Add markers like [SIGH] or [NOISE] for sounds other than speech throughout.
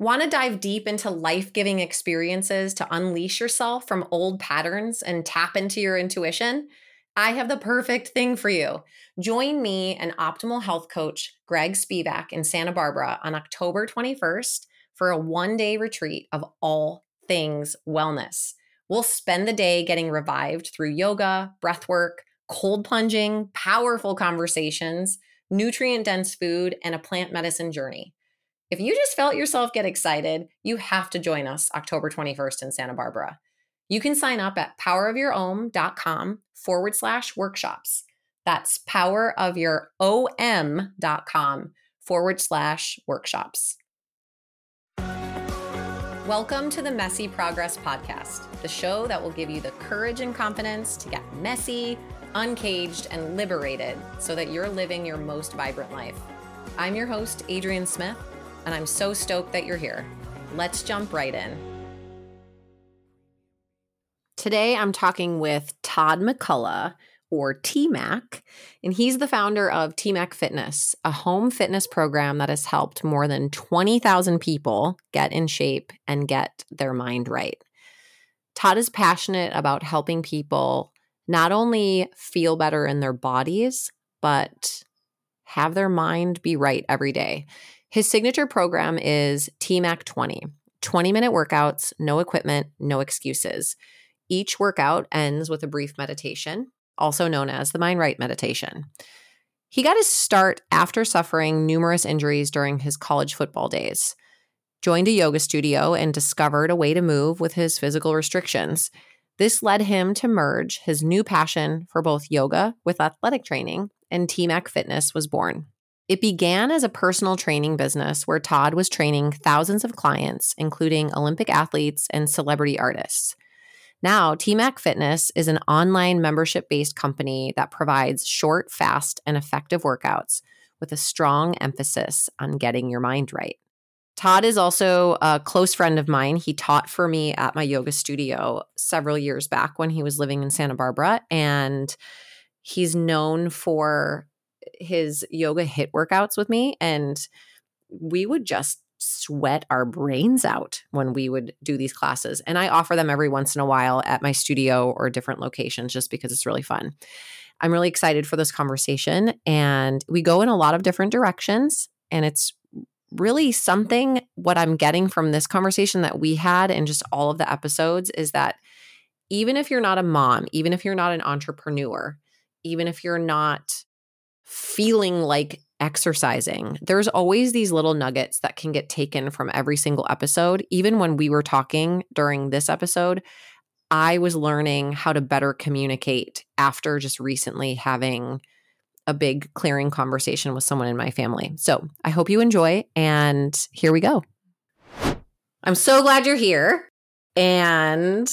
Want to dive deep into life giving experiences to unleash yourself from old patterns and tap into your intuition? I have the perfect thing for you. Join me and optimal health coach Greg Spivak in Santa Barbara on October 21st for a one day retreat of all things wellness. We'll spend the day getting revived through yoga, breath work, cold plunging, powerful conversations, nutrient dense food, and a plant medicine journey. If you just felt yourself get excited, you have to join us October 21st in Santa Barbara. You can sign up at powerofyourom.com forward slash workshops. That's powerofyourom.com forward slash workshops. Welcome to the Messy Progress Podcast, the show that will give you the courage and confidence to get messy, uncaged, and liberated so that you're living your most vibrant life. I'm your host, Adrienne Smith, and I'm so stoked that you're here. Let's jump right in. Today, I'm talking with Todd McCullough, or TMAC, and he's the founder of TMAC Fitness, a home fitness program that has helped more than 20,000 people get in shape and get their mind right. Todd is passionate about helping people not only feel better in their bodies, but have their mind be right every day. His signature program is TMAC 20 20 minute workouts, no equipment, no excuses. Each workout ends with a brief meditation, also known as the Mind Right meditation. He got his start after suffering numerous injuries during his college football days. Joined a yoga studio and discovered a way to move with his physical restrictions. This led him to merge his new passion for both yoga with athletic training, and TMAC Fitness was born. It began as a personal training business where Todd was training thousands of clients, including Olympic athletes and celebrity artists. Now, TMAC Fitness is an online membership based company that provides short, fast, and effective workouts with a strong emphasis on getting your mind right. Todd is also a close friend of mine. He taught for me at my yoga studio several years back when he was living in Santa Barbara. And he's known for his yoga hit workouts with me and we would just sweat our brains out when we would do these classes. And I offer them every once in a while at my studio or different locations just because it's really fun. I'm really excited for this conversation. And we go in a lot of different directions. And it's really something what I'm getting from this conversation that we had and just all of the episodes is that even if you're not a mom, even if you're not an entrepreneur, even if you're not feeling like exercising. There's always these little nuggets that can get taken from every single episode. Even when we were talking during this episode, I was learning how to better communicate after just recently having a big clearing conversation with someone in my family. So I hope you enjoy. And here we go. I'm so glad you're here. And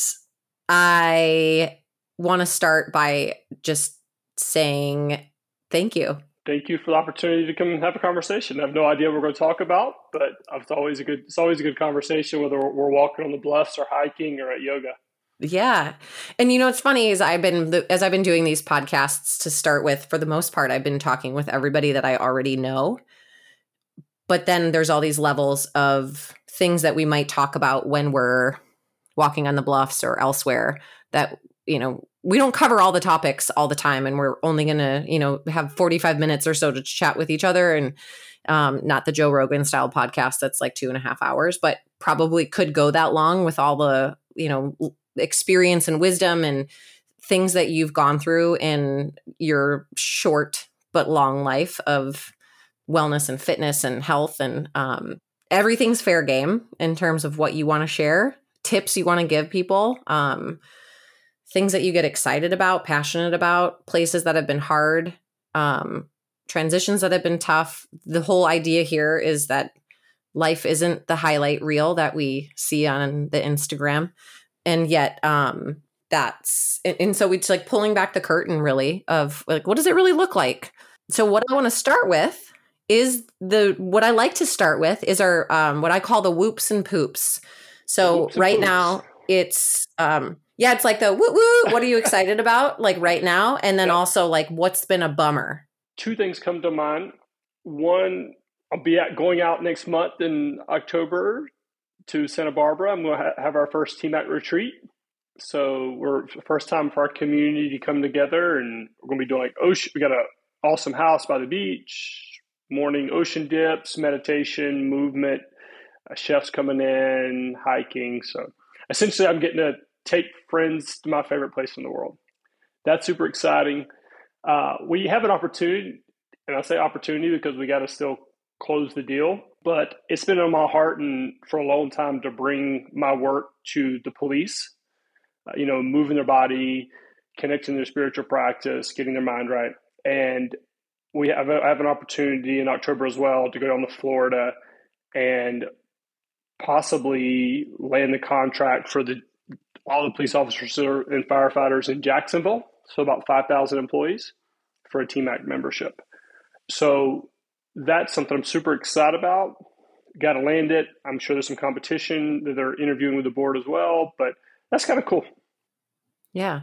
I want to start by just saying thank you. Thank you for the opportunity to come and have a conversation. I have no idea what we're going to talk about, but it's always a good it's always a good conversation whether we're walking on the bluffs or hiking or at yoga. Yeah. And you know what's funny is I've been as I've been doing these podcasts to start with for the most part I've been talking with everybody that I already know. But then there's all these levels of things that we might talk about when we're walking on the bluffs or elsewhere that you know we don't cover all the topics all the time and we're only going to you know have 45 minutes or so to chat with each other and um, not the joe rogan style podcast that's like two and a half hours but probably could go that long with all the you know experience and wisdom and things that you've gone through in your short but long life of wellness and fitness and health and um, everything's fair game in terms of what you want to share tips you want to give people um, things that you get excited about, passionate about, places that have been hard, um, transitions that have been tough. The whole idea here is that life isn't the highlight reel that we see on the Instagram. And yet, um, that's, and, and so it's like pulling back the curtain really of like, what does it really look like? So, what I want to start with is the, what I like to start with is our, um, what I call the whoops and poops. So, right poops. now, it's, um, yeah, it's like the woo woo. What are you [LAUGHS] excited about, like right now? And then yeah. also like what's been a bummer. Two things come to mind. One, I'll be at, going out next month in October to Santa Barbara. I'm going to ha- have our first TMAC retreat. So we're first time for our community to come together, and we're going to be doing like ocean. We got an awesome house by the beach, morning ocean dips, meditation, movement. Uh, chefs coming in, hiking. So essentially, I'm getting to take friends to my favorite place in the world. That's super exciting. Uh, we have an opportunity, and I say opportunity because we got to still close the deal. But it's been on my heart and for a long time to bring my work to the police. Uh, you know, moving their body, connecting their spiritual practice, getting their mind right, and we have have an opportunity in October as well to go down to Florida and possibly land the contract for the all the police officers and firefighters in Jacksonville. So about five thousand employees for a TMAC membership. So that's something I'm super excited about. Got to land it. I'm sure there's some competition that they're interviewing with the board as well, but that's kind of cool. Yeah.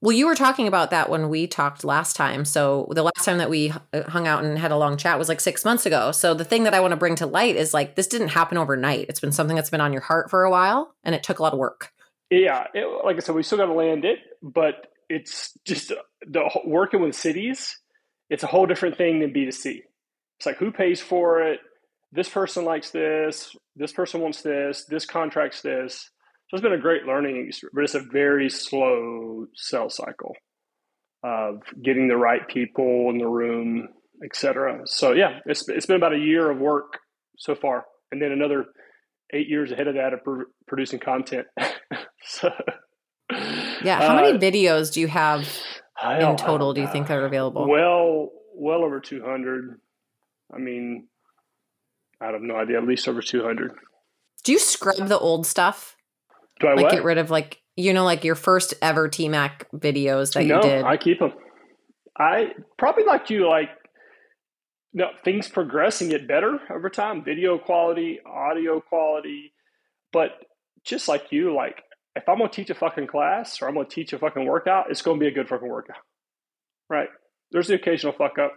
Well, you were talking about that when we talked last time. So the last time that we uh, hung out and had a long chat was like six months ago. So the thing that I want to bring to light is like this didn't happen overnight. It's been something that's been on your heart for a while, and it took a lot of work. Yeah, it, like I said, we still got to land it, but it's just the working with cities. It's a whole different thing than B two C. It's like who pays for it. This person likes this. This person wants this. This contracts this so it's been a great learning experience, but it's a very slow sales cycle of getting the right people in the room, etc. So yeah, it's it's been about a year of work so far, and then another eight years ahead of that of pr- producing content. [LAUGHS] so yeah, how many uh, videos do you have in total? Do you think are available? Well, well over two hundred. I mean, I have no idea. At least over two hundred. Do you scrub the old stuff? Do I like what? get rid of like you know like your first ever TMAC videos that no, you did? I keep them. I probably like you like no things progress and get better over time, video quality, audio quality, but just like you, like if I'm gonna teach a fucking class or I'm gonna teach a fucking workout, it's gonna be a good fucking workout. Right. There's the occasional fuck up,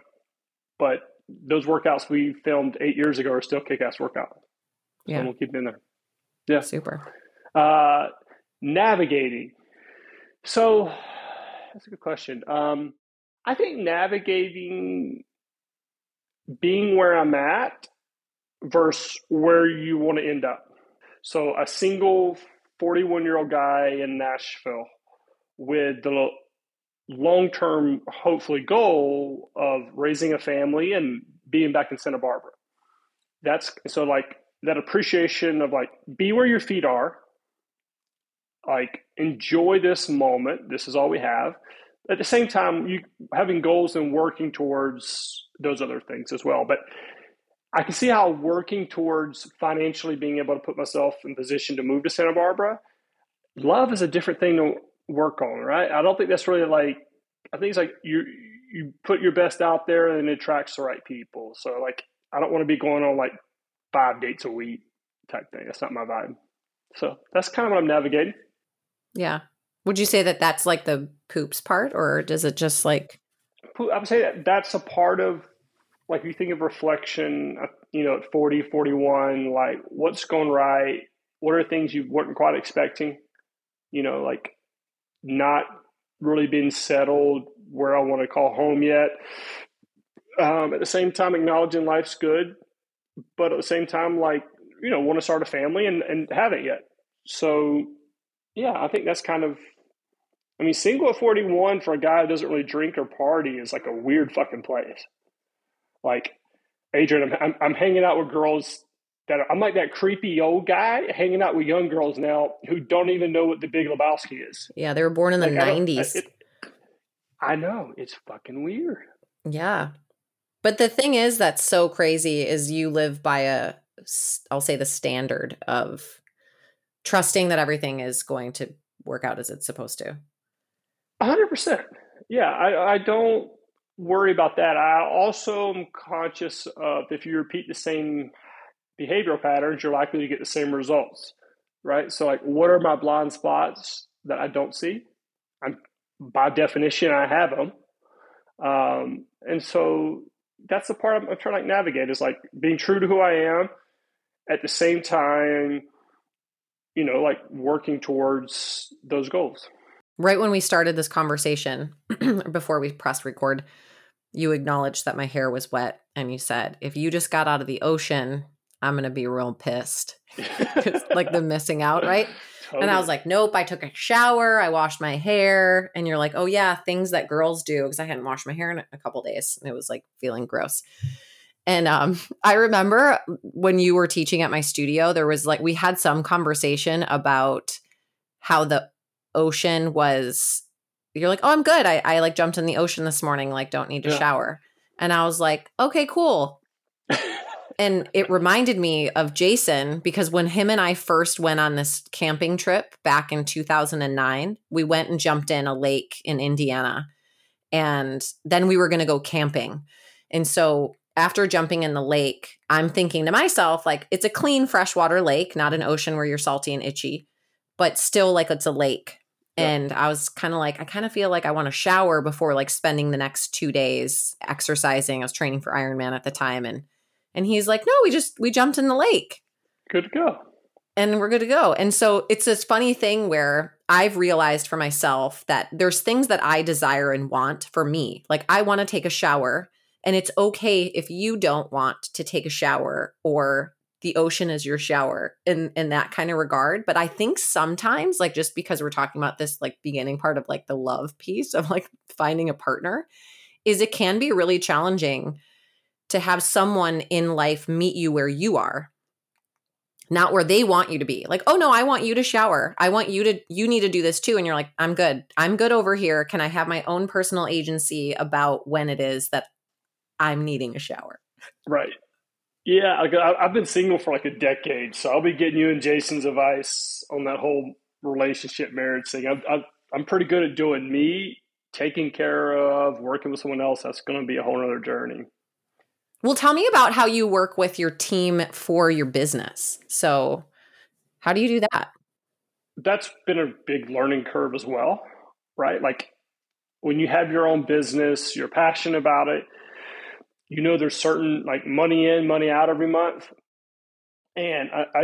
but those workouts we filmed eight years ago are still kick ass workout. So yeah. we'll keep them in there. Yeah. Super. Uh, navigating. So that's a good question. Um, I think navigating being where I'm at versus where you want to end up. So a single 41 year old guy in Nashville with the long term, hopefully, goal of raising a family and being back in Santa Barbara. That's so like that appreciation of like be where your feet are like enjoy this moment. This is all we have. At the same time, you having goals and working towards those other things as well. But I can see how working towards financially being able to put myself in position to move to Santa Barbara, love is a different thing to work on, right? I don't think that's really like I think it's like you you put your best out there and it attracts the right people. So like I don't want to be going on like five dates a week type thing. That's not my vibe. So that's kind of what I'm navigating. Yeah. Would you say that that's like the poops part, or does it just like? I would say that that's a part of, like, you think of reflection, uh, you know, at 40, 41, like, what's going right? What are things you weren't quite expecting? You know, like, not really being settled where I want to call home yet. Um, at the same time, acknowledging life's good, but at the same time, like, you know, want to start a family and, and haven't yet. So yeah, I think that's kind of. I mean, single at 41 for a guy who doesn't really drink or party is like a weird fucking place. Like, Adrienne, I'm, I'm, I'm hanging out with girls that are, I'm like that creepy old guy hanging out with young girls now who don't even know what the Big Lebowski is. Yeah, they were born in the like, 90s. I, I know. It's fucking weird. Yeah. But the thing is that's so crazy is you live by a I'll say the standard of trusting that everything is going to work out as it's supposed to. Hundred percent. Yeah, I, I don't worry about that. I also am conscious of if you repeat the same behavioral patterns, you're likely to get the same results, right? So, like, what are my blind spots that I don't see? I'm by definition, I have them, um, and so that's the part I'm, I'm trying to like navigate is like being true to who I am at the same time, you know, like working towards those goals. Right when we started this conversation, [CLEARS THROAT] before we pressed record, you acknowledged that my hair was wet and you said, if you just got out of the ocean, I'm going to be real pissed. [LAUGHS] like the missing out, right? Totally. And I was like, nope, I took a shower, I washed my hair. And you're like, oh, yeah, things that girls do because I hadn't washed my hair in a couple days and it was like feeling gross. And um, I remember when you were teaching at my studio, there was like, we had some conversation about how the ocean was. You're like, oh, I'm good. I, I like jumped in the ocean this morning, like, don't need to yeah. shower. And I was like, okay, cool [LAUGHS] and it reminded me of Jason because when him and I first went on this camping trip back in 2009, we went and jumped in a lake in Indiana. And then we were going to go camping. And so after jumping in the lake, I'm thinking to myself, like, it's a clean freshwater lake, not an ocean where you're salty and itchy, but still like it's a lake. Yeah. And I was kind of like, I kind of feel like I want to shower before like spending the next two days exercising. I was training for Ironman at the time. And and he's like, no, we just, we jumped in the lake. Good to go. And we're good to go. And so it's this funny thing where I've realized for myself that there's things that I desire and want for me. Like I want to take a shower and it's okay if you don't want to take a shower or the ocean is your shower in in that kind of regard. But i think sometimes like just because we're talking about this like beginning part of like the love piece of like finding a partner is it can be really challenging to have someone in life meet you where you are not where they want you to be. Like oh no i want you to shower. I want you to you need to do this too. And you're like i'm good. I'm good over here. Can i have my own personal agency about when it is that i'm needing a shower? Right yeah i've been single for like a decade so i'll be getting you and jason's advice on that whole relationship marriage thing i'm, I'm pretty good at doing me taking care of working with someone else that's going to be a whole other journey well, tell me about how you work with your team for your business. So, how do you do that? That's been a big learning curve as well, right? Like when you have your own business, you're passionate about it, you know there's certain like money in, money out every month. And I,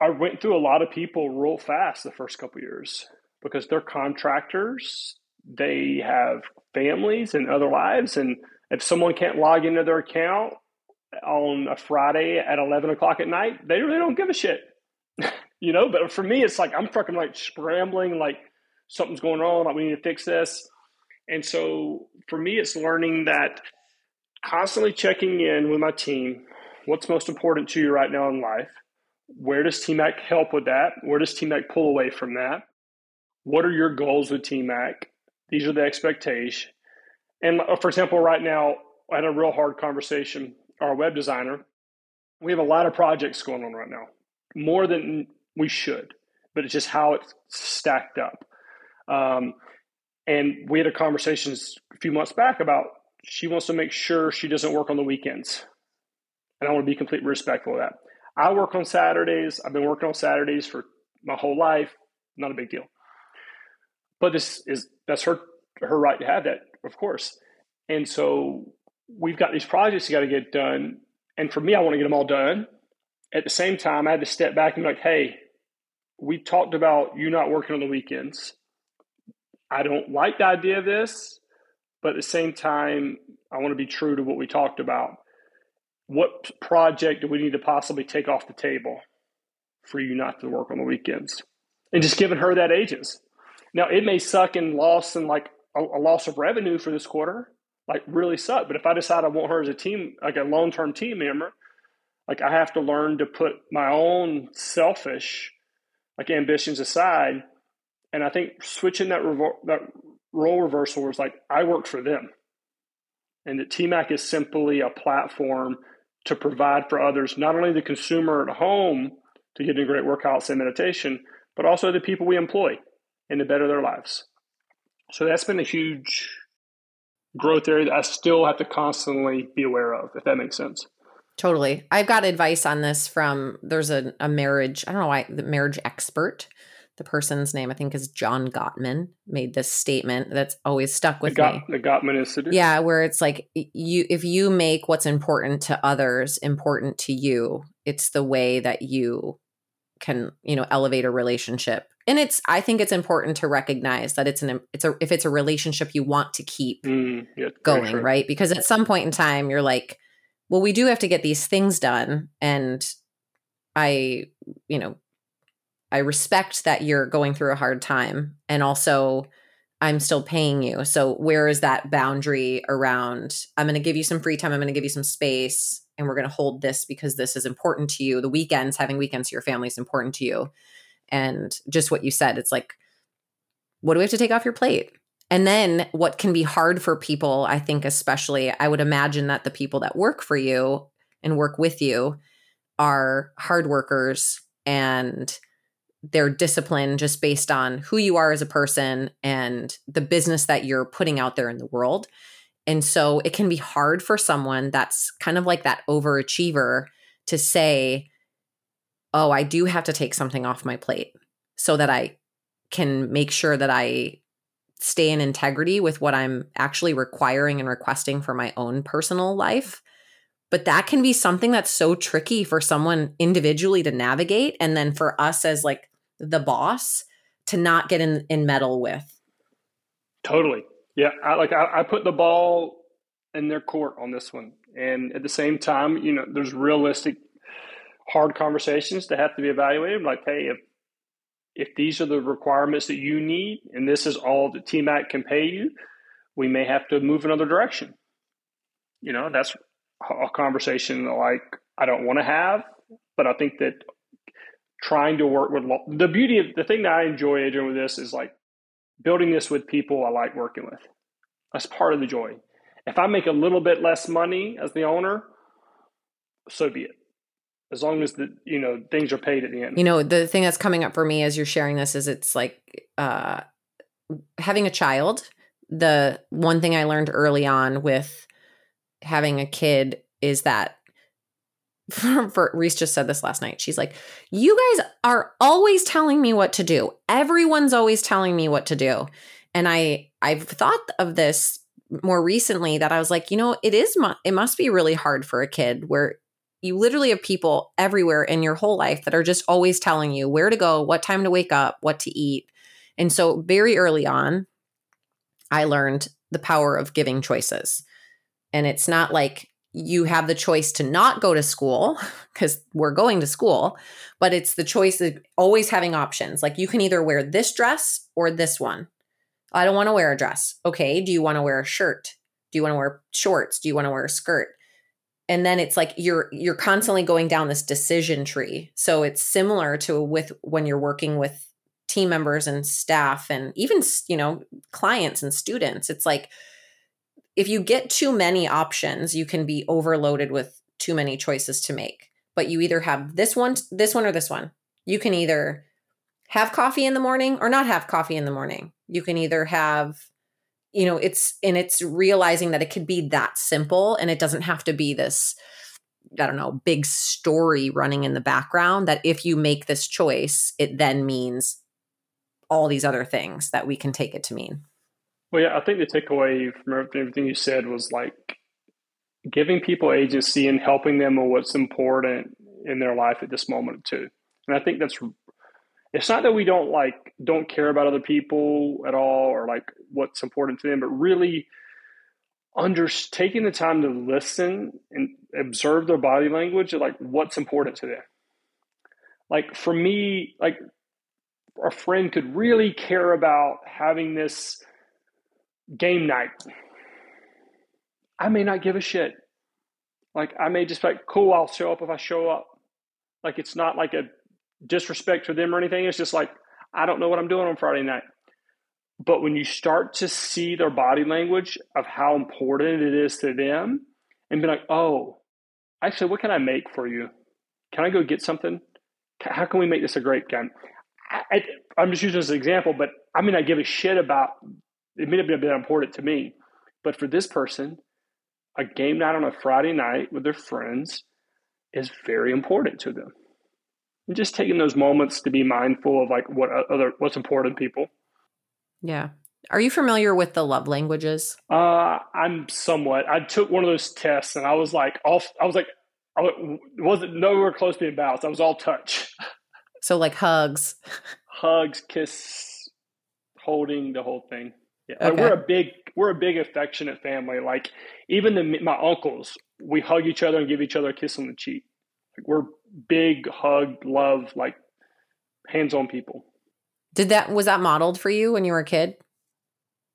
I, I went through a lot of people real fast the first couple years because they're contractors, they have families and other lives and if someone can't log into their account on a Friday at 11 o'clock at night, they really don't give a shit. [LAUGHS] you know, but for me, it's like I'm fucking like scrambling, like something's going on, like we need to fix this. And so for me, it's learning that constantly checking in with my team. What's most important to you right now in life? Where does TMAC help with that? Where does TMAC pull away from that? What are your goals with TMAC? These are the expectations. And uh, for example, right now, I had a real hard conversation. Our web designer, we have a lot of projects going on right now, more than we should, but it's just how it's stacked up. Um, and we had a conversation a few months back about she wants to make sure she doesn't work on the weekends. And I want to be completely respectful of that. I work on Saturdays. I've been working on Saturdays for my whole life. Not a big deal. But this is that's her her right to have that of course. And so we've got these projects you got to get done. And for me, I want to get them all done. At the same time, I had to step back and be like, hey, we talked about you not working on the weekends. I don't like the idea of this, but at the same time, I want to be true to what we talked about. What project do we need to possibly take off the table for you not to work on the weekends? And just giving her that agents. Now, it may suck and loss and like a, a loss of revenue for this quarter, like really suck. But if I decide I want her as a team, like a long term team member, like I have to learn to put my own selfish like ambitions aside. And I think switching that revo- that role reversal was like I work for them, and that TMAC is simply a platform to provide for others, not only the consumer at home to get into great workouts and meditation, but also the people we employ and to better their lives. So that's been a huge growth area that I still have to constantly be aware of, if that makes sense. Totally. I've got advice on this from there's a, a marriage, I don't know why, the marriage expert the person's name I think is John Gottman made this statement that's always stuck with the Got, me. The Gottman Institute. Yeah, where it's like you if you make what's important to others important to you, it's the way that you can, you know, elevate a relationship. And it's I think it's important to recognize that it's an it's a if it's a relationship you want to keep mm, yeah, going, right? Because at some point in time you're like, well, we do have to get these things done and I, you know, I respect that you're going through a hard time and also I'm still paying you. So where is that boundary around I'm going to give you some free time, I'm going to give you some space and we're going to hold this because this is important to you. The weekends, having weekends to your family is important to you. And just what you said, it's like what do we have to take off your plate? And then what can be hard for people, I think especially I would imagine that the people that work for you and work with you are hard workers and they're disciplined just based on who you are as a person and the business that you're putting out there in the world. And so it can be hard for someone that's kind of like that overachiever to say, Oh, I do have to take something off my plate so that I can make sure that I stay in integrity with what I'm actually requiring and requesting for my own personal life. But that can be something that's so tricky for someone individually to navigate. And then for us as like the boss to not get in, in meddle with. Totally. Yeah. I like, I, I put the ball in their court on this one. And at the same time, you know, there's realistic, hard conversations that have to be evaluated. Like, hey, if if these are the requirements that you need and this is all that TMAC can pay you, we may have to move another direction. You know, that's a conversation like I don't want to have, but I think that trying to work with the beauty of the thing that I enjoy Adrienne with this is like building this with people I like working with. That's part of the joy. If I make a little bit less money as the owner, so be it as long as the you know things are paid at the end. You know, the thing that's coming up for me as you're sharing this is it's like uh having a child. The one thing I learned early on with having a kid is that [LAUGHS] for, Reese just said this last night. She's like, "You guys are always telling me what to do. Everyone's always telling me what to do." And I I've thought of this more recently that I was like, you know, it is mu- it must be really hard for a kid where you literally have people everywhere in your whole life that are just always telling you where to go, what time to wake up, what to eat. And so, very early on, I learned the power of giving choices. And it's not like you have the choice to not go to school [LAUGHS] because we're going to school, but it's the choice of always having options. Like you can either wear this dress or this one. I don't want to wear a dress. Okay. Do you want to wear a shirt? Do you want to wear shorts? Do you want to wear a skirt? and then it's like you're you're constantly going down this decision tree so it's similar to with when you're working with team members and staff and even you know clients and students it's like if you get too many options you can be overloaded with too many choices to make. But you either have this one this one or this one. You can either have coffee in the morning or not have coffee in the morning. You can either have you know it's and it's realizing that it could be that simple and it doesn't have to be this i don't know big story running in the background that if you make this choice it then means all these other things that we can take it to mean well yeah i think the takeaway from everything you said was like giving people agency and helping them with what's important in their life at this moment too and i think that's it's not that we don't like don't care about other people at all or like what's important to them, but really under taking the time to listen and observe their body language like what's important to them. Like for me, like a friend could really care about having this game night. I may not give a shit. Like I may just like, cool, I'll show up if I show up. Like it's not like a disrespect for them or anything. It's just like, I don't know what I'm doing on Friday night. But when you start to see their body language of how important it is to them and be like, oh, actually, what can I make for you? Can I go get something? How can we make this a great game? I, am just using this as an example, but I mean, I give a shit about it may have been a bit important to me, but for this person, a game night on a Friday night with their friends is very important to them and just taking those moments to be mindful of like what other what's important to people. Yeah. Are you familiar with the love languages? Uh, I'm somewhat. I took one of those tests and I was like, off. I was like, I wasn't nowhere close to being balanced. I was all touch. So like hugs, [LAUGHS] hugs, kiss, holding the whole thing. Yeah, okay. like we're a big we're a big affectionate family. Like even the my uncles, we hug each other and give each other a kiss on the cheek. Like we're big hug, love, like hands on people. Did that was that modeled for you when you were a kid?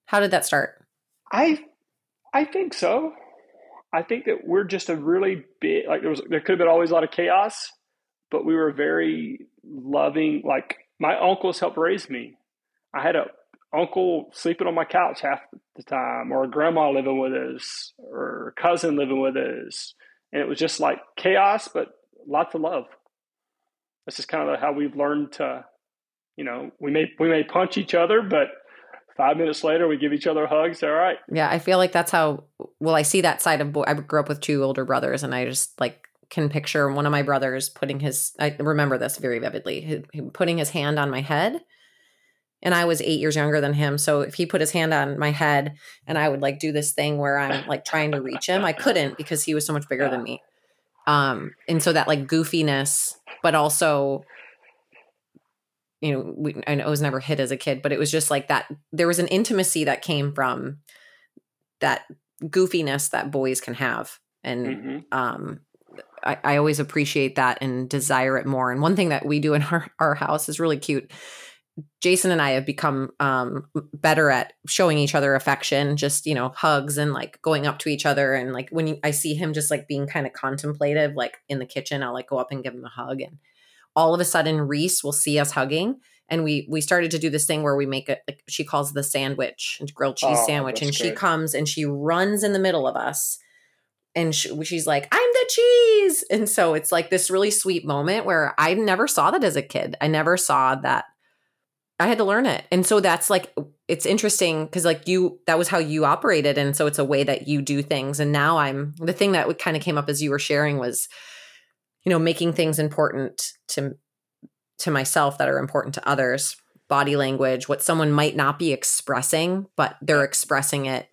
How did that start? I I think so. I think that we're just a really big like there was there could have been always a lot of chaos, but we were very loving. Like my uncles helped raise me. I had a uncle sleeping on my couch half the time, or grandma living with us, or cousin living with us, and it was just like chaos, but lots of love. That's just kind of how we've learned to, you know, we may we may punch each other, but five minutes later we give each other hugs all right yeah i feel like that's how well i see that side of boy i grew up with two older brothers and i just like can picture one of my brothers putting his i remember this very vividly putting his hand on my head and i was eight years younger than him so if he put his hand on my head and i would like do this thing where i'm like trying to reach him i couldn't because he was so much bigger than me um and so that like goofiness but also you know, we, I was never hit as a kid, but it was just like that. There was an intimacy that came from that goofiness that boys can have. And mm-hmm. um, I, I, always appreciate that and desire it more. And one thing that we do in our, our house is really cute. Jason and I have become um, better at showing each other affection, just, you know, hugs and like going up to each other. And like when I see him just like being kind of contemplative, like in the kitchen, I'll like go up and give him a hug. And all of a sudden Reese will see us hugging. And we we started to do this thing where we make it like she calls the sandwich grilled cheese oh, sandwich. and she comes and she runs in the middle of us. And she, she's like i'm the cheese. And so it's like this really sweet moment where i never saw that as a kid. I never saw that i had to learn it. And so that's like it's interesting because like you that was how you operated and so it's a way that you do things. And now i'm the thing that kind of came up as you were sharing was you know making things important to to myself that are important to others body language what someone might not be expressing but they're expressing it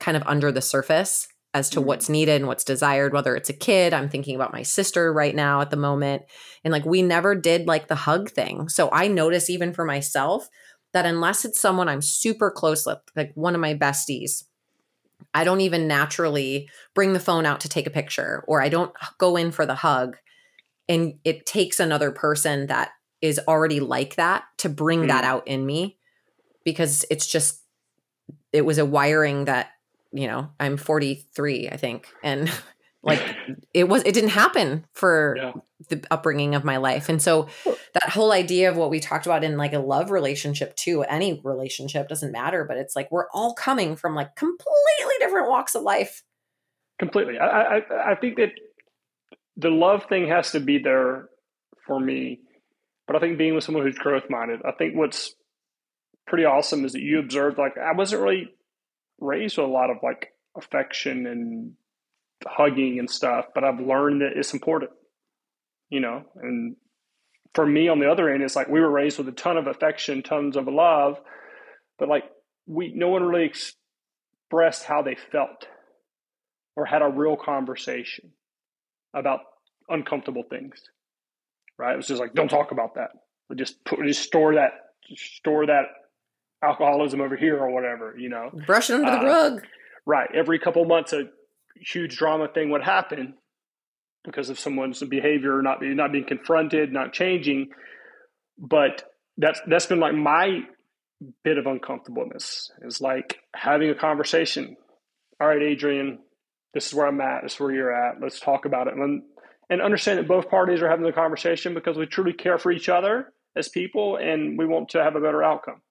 kind of under the surface as to mm-hmm. what's needed and what's desired whether it's a kid i'm thinking about my sister right now at the moment and like we never did like the hug thing so i notice even for myself that unless it's someone i'm super close with like one of my besties I don't even naturally bring the phone out to take a picture or I don't go in for the hug. And it takes another person that is already like that to bring mm. that out in me because it's just, it was a wiring that, you know, I'm 43, I think. And [LAUGHS] like it was it didn't happen for yeah. the upbringing of my life and so that whole idea of what we talked about in like a love relationship too any relationship doesn't matter but it's like we're all coming from like completely different walks of life completely i i, I think that the love thing has to be there for me but i think being with someone who's growth minded i think what's pretty awesome is that you observed like i wasn't really raised with a lot of like affection and hugging and stuff, but I've learned that it's important, you know. And for me, on the other end, it's like we were raised with a ton of affection, tons of love, but like we, no one really expressed how they felt or had a real conversation about uncomfortable things. Right? It was just like, don't talk about that. Just put, just store that, store that alcoholism over here or whatever, you know. Brush it under uh, the rug. Right. Every couple months, a huge drama thing would happen because of someone's behavior not being not being confronted, not changing. But that's that's been like my bit of uncomfortableness is like having a conversation. All right, Adrienne, this is where I'm at. This is where you're at. Let's talk about it. And, and understand that both parties are having the conversation because we truly care for each other as people and we want to have a better outcome.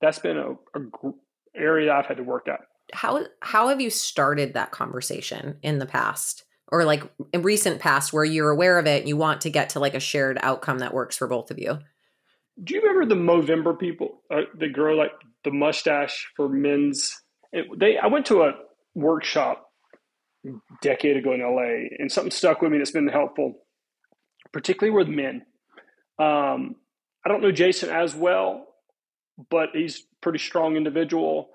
That's been a, a area I've had to work at. How how have you started that conversation in the past? Or like in recent past where you're aware of it and you want to get to like a shared outcome that works for both of you? Do you remember the movember people? Uh, the girl like the mustache for men's it, they i went to a workshop a decade ago in la and something stuck with me that's been helpful particularly with men. Um, I don't know Jason as well, but he's a pretty strong individual.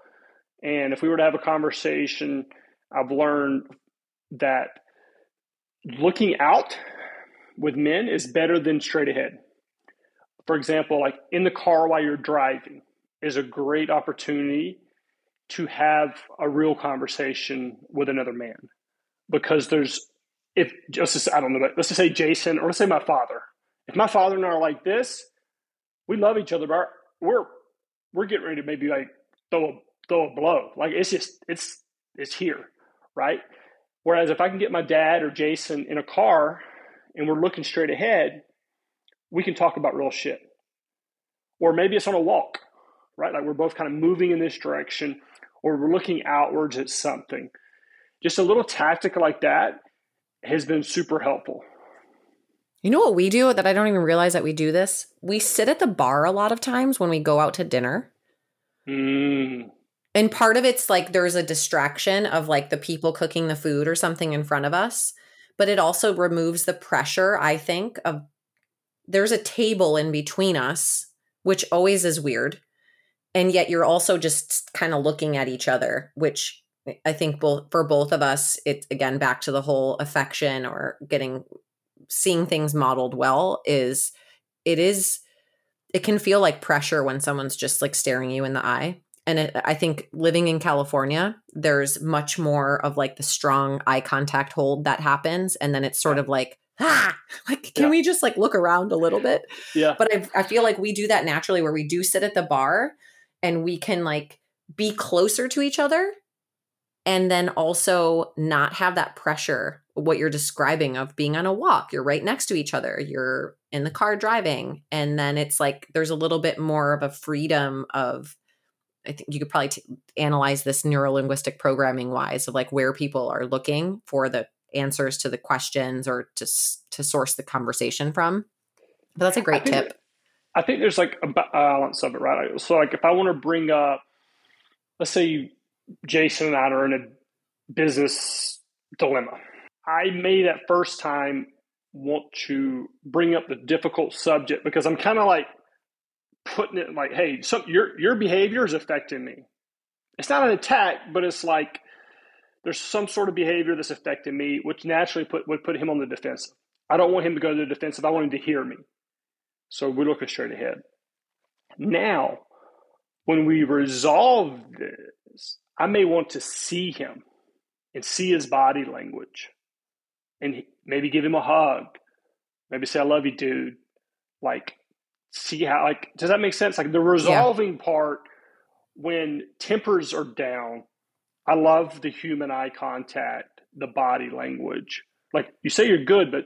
And if we were to have a conversation, I've learned that looking out with men is better than straight ahead. For example, like in the car while you're driving is a great opportunity to have a real conversation with another man because there's if just I don't know let's just say Jason or let's say my father if my father and I are like this we love each other but we're we're getting ready to maybe like throw a throw a blow like it's just it's it's here right whereas if I can get my dad or Jason in a car and we're looking straight ahead we can talk about real shit or maybe it's on a walk right like we're both kind of moving in this direction or we're looking outwards at something. Just a little tactic like that has been super helpful. You know what we do that I don't even realize that we do this? We sit at the bar a lot of times when we go out to dinner. Mm. And part of it's like there's a distraction of like the people cooking the food or something in front of us, but it also removes the pressure, I think, of there's a table in between us, which always is weird and yet you're also just kind of looking at each other which i think both for both of us it's again back to the whole affection or getting seeing things modeled well is it is it can feel like pressure when someone's just like staring you in the eye and it, i think living in california there's much more of like the strong eye contact hold that happens and then it's sort of like ah like can yeah. we just like look around a little bit? Yeah. But I, I feel like we do that naturally where we do sit at the bar and we can like be closer to each other and then also not have that pressure what you're describing of being on a walk you're right next to each other you're in the car driving. And then it's like there's a little bit more of a freedom of i think you could probably t- analyze this neurolinguistic programming wise of like where people are looking for the answers to the questions or to to source the conversation from. But that's a great tip. I think there's like a balance of it, right? So, like, if I want to bring up, let's say Jason and I are in a business dilemma, I may that first time want to bring up the difficult subject because I'm kind of like putting it like, hey, some, your your behavior is affecting me. It's not an attack, but it's like there's some sort of behavior that's affecting me, which naturally put would put him on the defensive. I don't want him to go to the defensive. I want him to hear me. So we're looking straight ahead. Now, when we resolve this, I may want to see him and see his body language and maybe give him a hug. Maybe say, I love you, dude. Like, see how, like, does that make sense? Like, the resolving yeah. part when tempers are down, I love the human eye contact, the body language. Like, you say you're good, but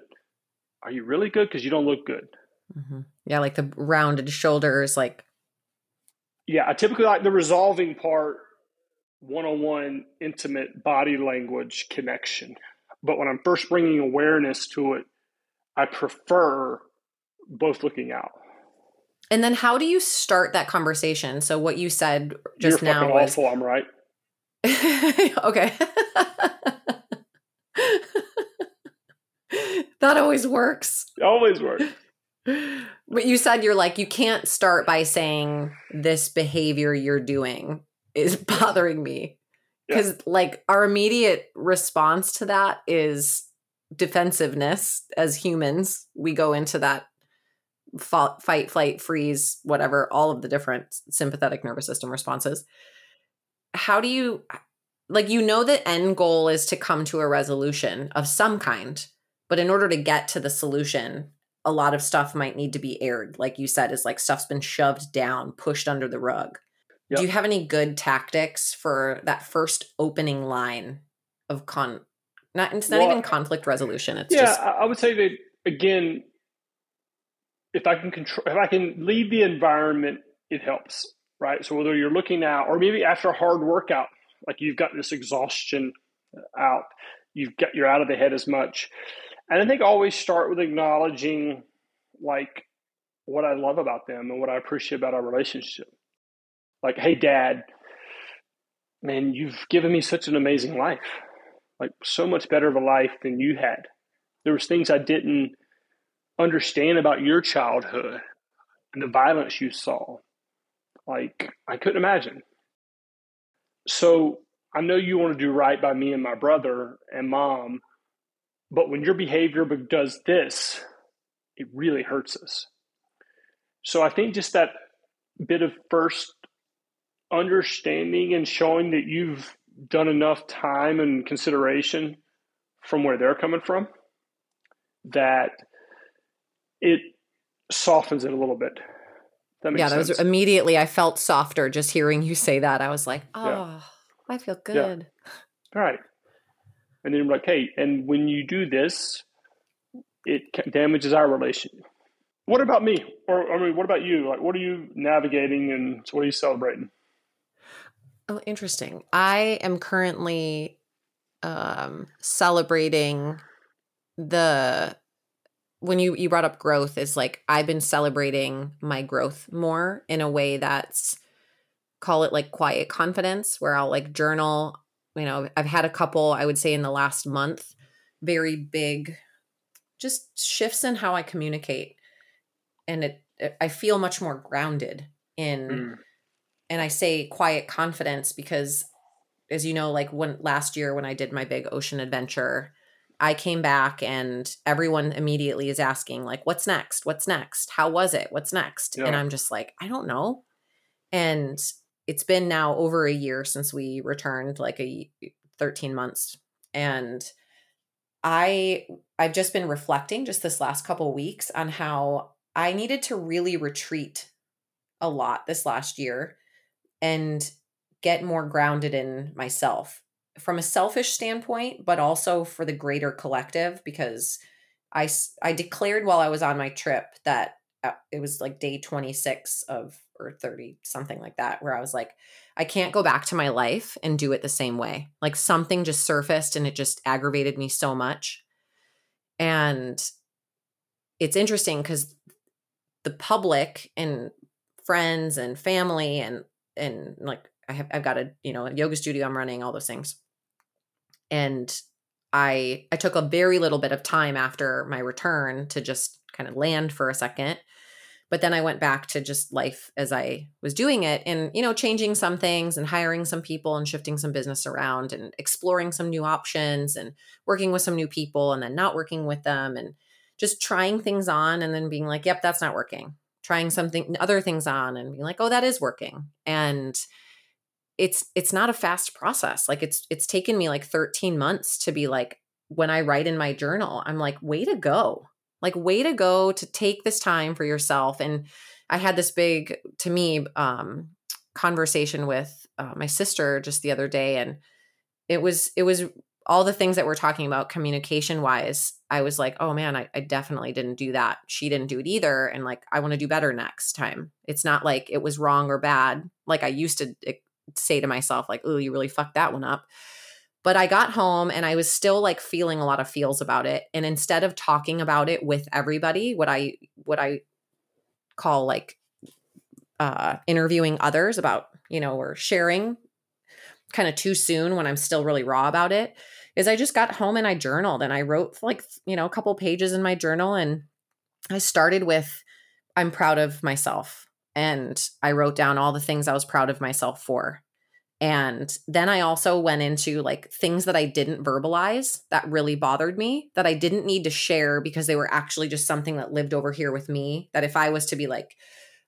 are you really good? Because you don't look good. Mm-hmm. Yeah, like the rounded shoulders, like. Yeah, I typically like the resolving part, one on one, intimate body language connection. But when I'm first bringing awareness to it, I prefer both looking out. And then how do you start that conversation? So what you said just You're now was awful, I'm right. [LAUGHS] okay. [LAUGHS] that always works. It always works but you said you're like you can't start by saying this behavior you're doing is [LAUGHS] bothering me. Because yeah. like our immediate response to that is defensiveness as humans. We go into that fight flight freeze whatever all of the different sympathetic nervous system responses. How do you like you know the end goal is to come to a resolution of some kind but in order to get to the solution a lot of stuff might need to be aired. Like you said is like stuff's been shoved down pushed under the rug yep. do you have any good tactics for that first opening line of con not it's not well, even conflict resolution it's yeah just i would say that again if i can control if i can lead the environment it helps right so whether you're looking out or maybe after a hard workout like you've got this exhaustion uh, out you've got you're out of the head as much and I think always start with acknowledging like what I love about them and what I appreciate about our relationship. Like, hey, dad, man, you've given me such an amazing life. Like, so much better of a life than you had. There was things I didn't understand about your childhood and the violence you saw. Like, I couldn't imagine. So I know you want to do right by me and my brother and mom, but when your behavior does this, it really hurts us. So I think just that bit of first understanding and showing that you've done enough time and consideration from where they're coming from that it softens it a little bit. That yeah, that sense. was immediately I felt softer just hearing you say that. I was like, oh, yeah. I feel good. Yeah. Right. And then like, hey, and when you do this, it damages our relation. What about me? Or I mean, what about you? Like, what are you navigating, and what are you celebrating? Oh, interesting. I am currently um, celebrating the when you you brought up growth is like I've been celebrating my growth more in a way that's call it like quiet confidence where I'll like journal, you know, I've had a couple I would say in the last month very big just shifts in how I communicate and it, it I feel much more grounded in mm. And I say quiet confidence because as you know like when last year when I did my big ocean adventure I came back and everyone immediately is asking, like, what's next? What's next? How was it? What's next? Yeah. And I'm just like, I don't know. And it's been now over a year since we returned, like a 13 months. And I I've just been reflecting just this last couple weeks on how I needed to really retreat a lot this last year and get more grounded in myself from a selfish standpoint, but also for the greater collective because I I declared while I was on my trip that uh, it was like day 26 of or 30 something like that where I was like I can't go back to my life and do it the same way. Like something just surfaced and it just aggravated me so much. And it's interesting cuz the public and friends and family and and like I have I've got a, you know, a yoga studio I'm running, all those things and I I took a very little bit of time after my return to just kind of land for a second. But then I went back to just life as I was doing it and you know changing some things and hiring some people and shifting some business around and exploring some new options and working with some new people and then not working with them and just trying things on and then being like, "Yep, that's not working." Trying something other things on and being like, "Oh, that is working." And it's it's not a fast process. Like it's it's taken me like 13 months to be like when i write in my journal i'm like way to go. Like way to go to take this time for yourself. And i had this big to me um conversation with uh, my sister just the other day and it was it was all the things that we're talking about communication wise i was like oh man I, I definitely didn't do that she didn't do it either and like i want to do better next time it's not like it was wrong or bad like i used to say to myself like, "Oh, you really fucked that one up." But I got home and I was still like feeling a lot of feels about it. And instead of talking about it with everybody, what I what I call like uh interviewing others about, you know, or sharing kind of too soon when I'm still really raw about it, is I just got home and I journaled and I wrote like, you know, a couple pages in my journal and I started with I'm proud of myself and I wrote down all the things I was proud of myself for. And then I also went into like things that I didn't verbalize that really bothered me that I didn't need to share because they were actually just something that lived over here with me. That if I was to be like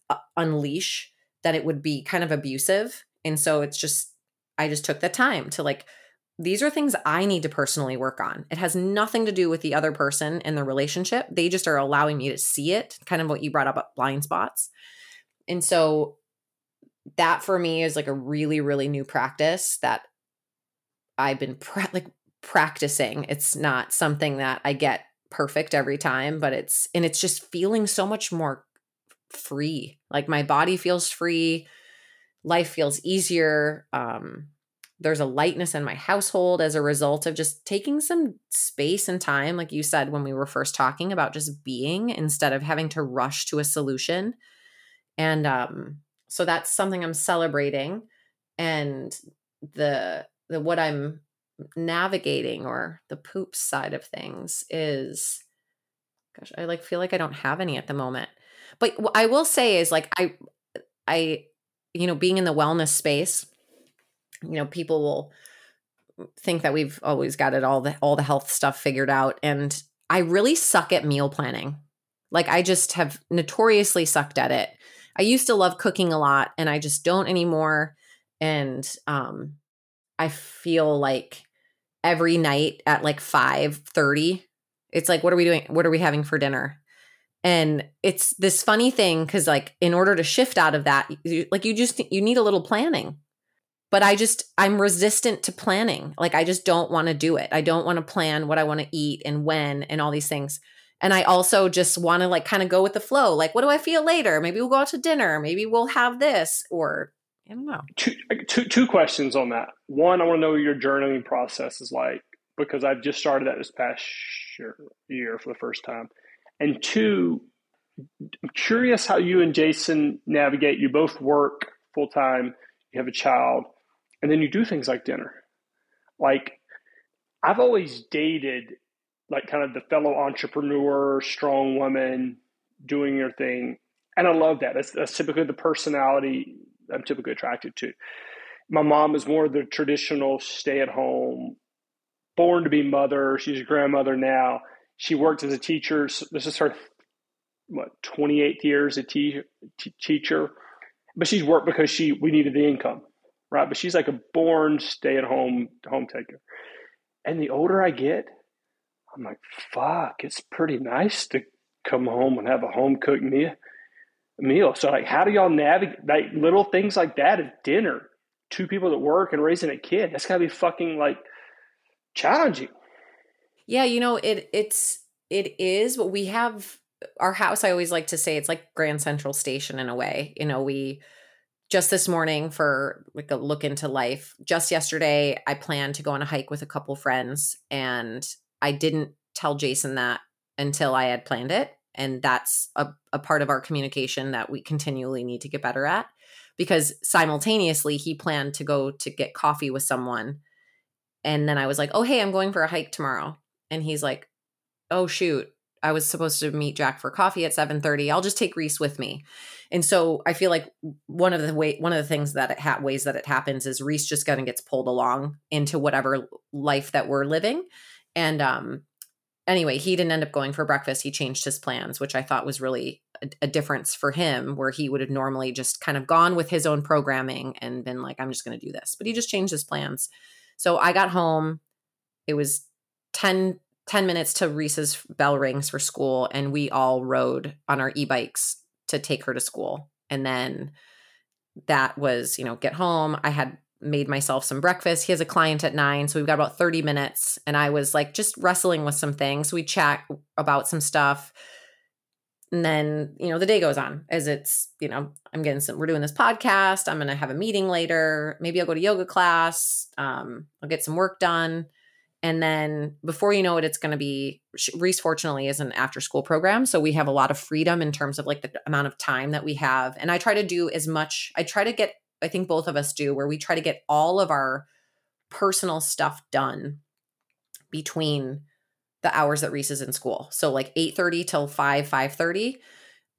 uh, unleash, that it would be kind of abusive. And so it's just, I just took the time to like, these are things I need to personally work on. It has nothing to do with the other person in the relationship. They just are allowing me to see it, kind of what you brought up uh, blind spots. And so that for me is like a really, really new practice that I've been pra- like practicing. It's not something that I get perfect every time, but it's, and it's just feeling so much more free. Like my body feels free, life feels easier. Um, there's a lightness in my household as a result of just taking some space and time, like you said when we were first talking about just being instead of having to rush to a solution. And um, so that's something I'm celebrating. And the the what I'm navigating or the poop side of things is Gosh, I like feel like I don't have any at the moment. But I will say is like I I you know, being in the wellness space, you know, people will think that we've always got it all the all the health stuff figured out and I really suck at meal planning. Like I just have notoriously sucked at it. I used to love cooking a lot and I just don't anymore and um I feel like every night at like 5:30 it's like what are we doing what are we having for dinner and it's this funny thing cuz like in order to shift out of that you, like you just you need a little planning. But I just I'm resistant to planning. Like I just don't want to do it. I don't want to plan what I want to eat and when and all these things. And I also just want to like kind of go with the flow. Like what do I feel later? Maybe we'll go out to dinner. Maybe we'll have this or I don't know. Two, uh, two, two questions on that. One, I want to know your journaling process is like because I've just started that this past year for the first time. And two, I'm curious how you and Jason navigate. You both work full time, you have a child, and then you do things like dinner. Like, I've always dated like kind of the fellow entrepreneur, strong woman doing your thing. And I love that. That's, that's typically the personality I'm typically attracted to. My mom is more the traditional stay at home, born to be mother. She's a grandmother now. She worked as a teacher. This is her what 28th year as a te- t- teacher, but she's worked because she we needed the income, right? But she's like a born stay at home home taker. And the older I get, I'm like, fuck, it's pretty nice to come home and have a home cooked meal meal. So like, how do y'all navigate like little things like that at dinner? Two people that work and raising a kid. That's gotta be fucking like challenging. Yeah, you know it. It's it is, but we have our house. I always like to say it's like Grand Central Station in a way. You know, we just this morning for like a look into life. Just yesterday, I planned to go on a hike with a couple friends, and I didn't tell Jason that until I had planned it and that's a, a part of our communication that we continually need to get better at because simultaneously he planned to go to get coffee with someone and then i was like oh hey i'm going for a hike tomorrow and he's like oh shoot i was supposed to meet jack for coffee at 7.30 i'll just take reese with me and so i feel like one of the way one of the things that it ha- ways that it happens is reese just kind of gets pulled along into whatever life that we're living and um anyway, he didn't end up going for breakfast. He changed his plans, which I thought was really a, a, difference for him, where he would have normally just kind of gone with his own programming and been like, I'm just going to do this. But he just changed his plans. So I got home. It was 10, 10 minutes to Reese's bell rings for school, and we all rode on our e bikes to take her to school. And then that was, you know, get home. I had made myself some breakfast. He has a client at nine, so we've got about 30 minutes. And I was like just wrestling with some things. We chat about some stuff. And then, you know, the day goes on as it's, you know, I'm getting some, we're doing this podcast. I'm going to have a meeting later. Maybe I'll go to yoga class. Um, I'll get some work done. And then before you know it, it's going to be Reese, fortunately, is an after school program. So we have a lot of freedom in terms of like the amount of time that we have. And I try to do as much, I try to get I think both of us do, where we try to get all of our personal stuff done between the hours that Reese is in school. So like 8:30 till 5, 5:30.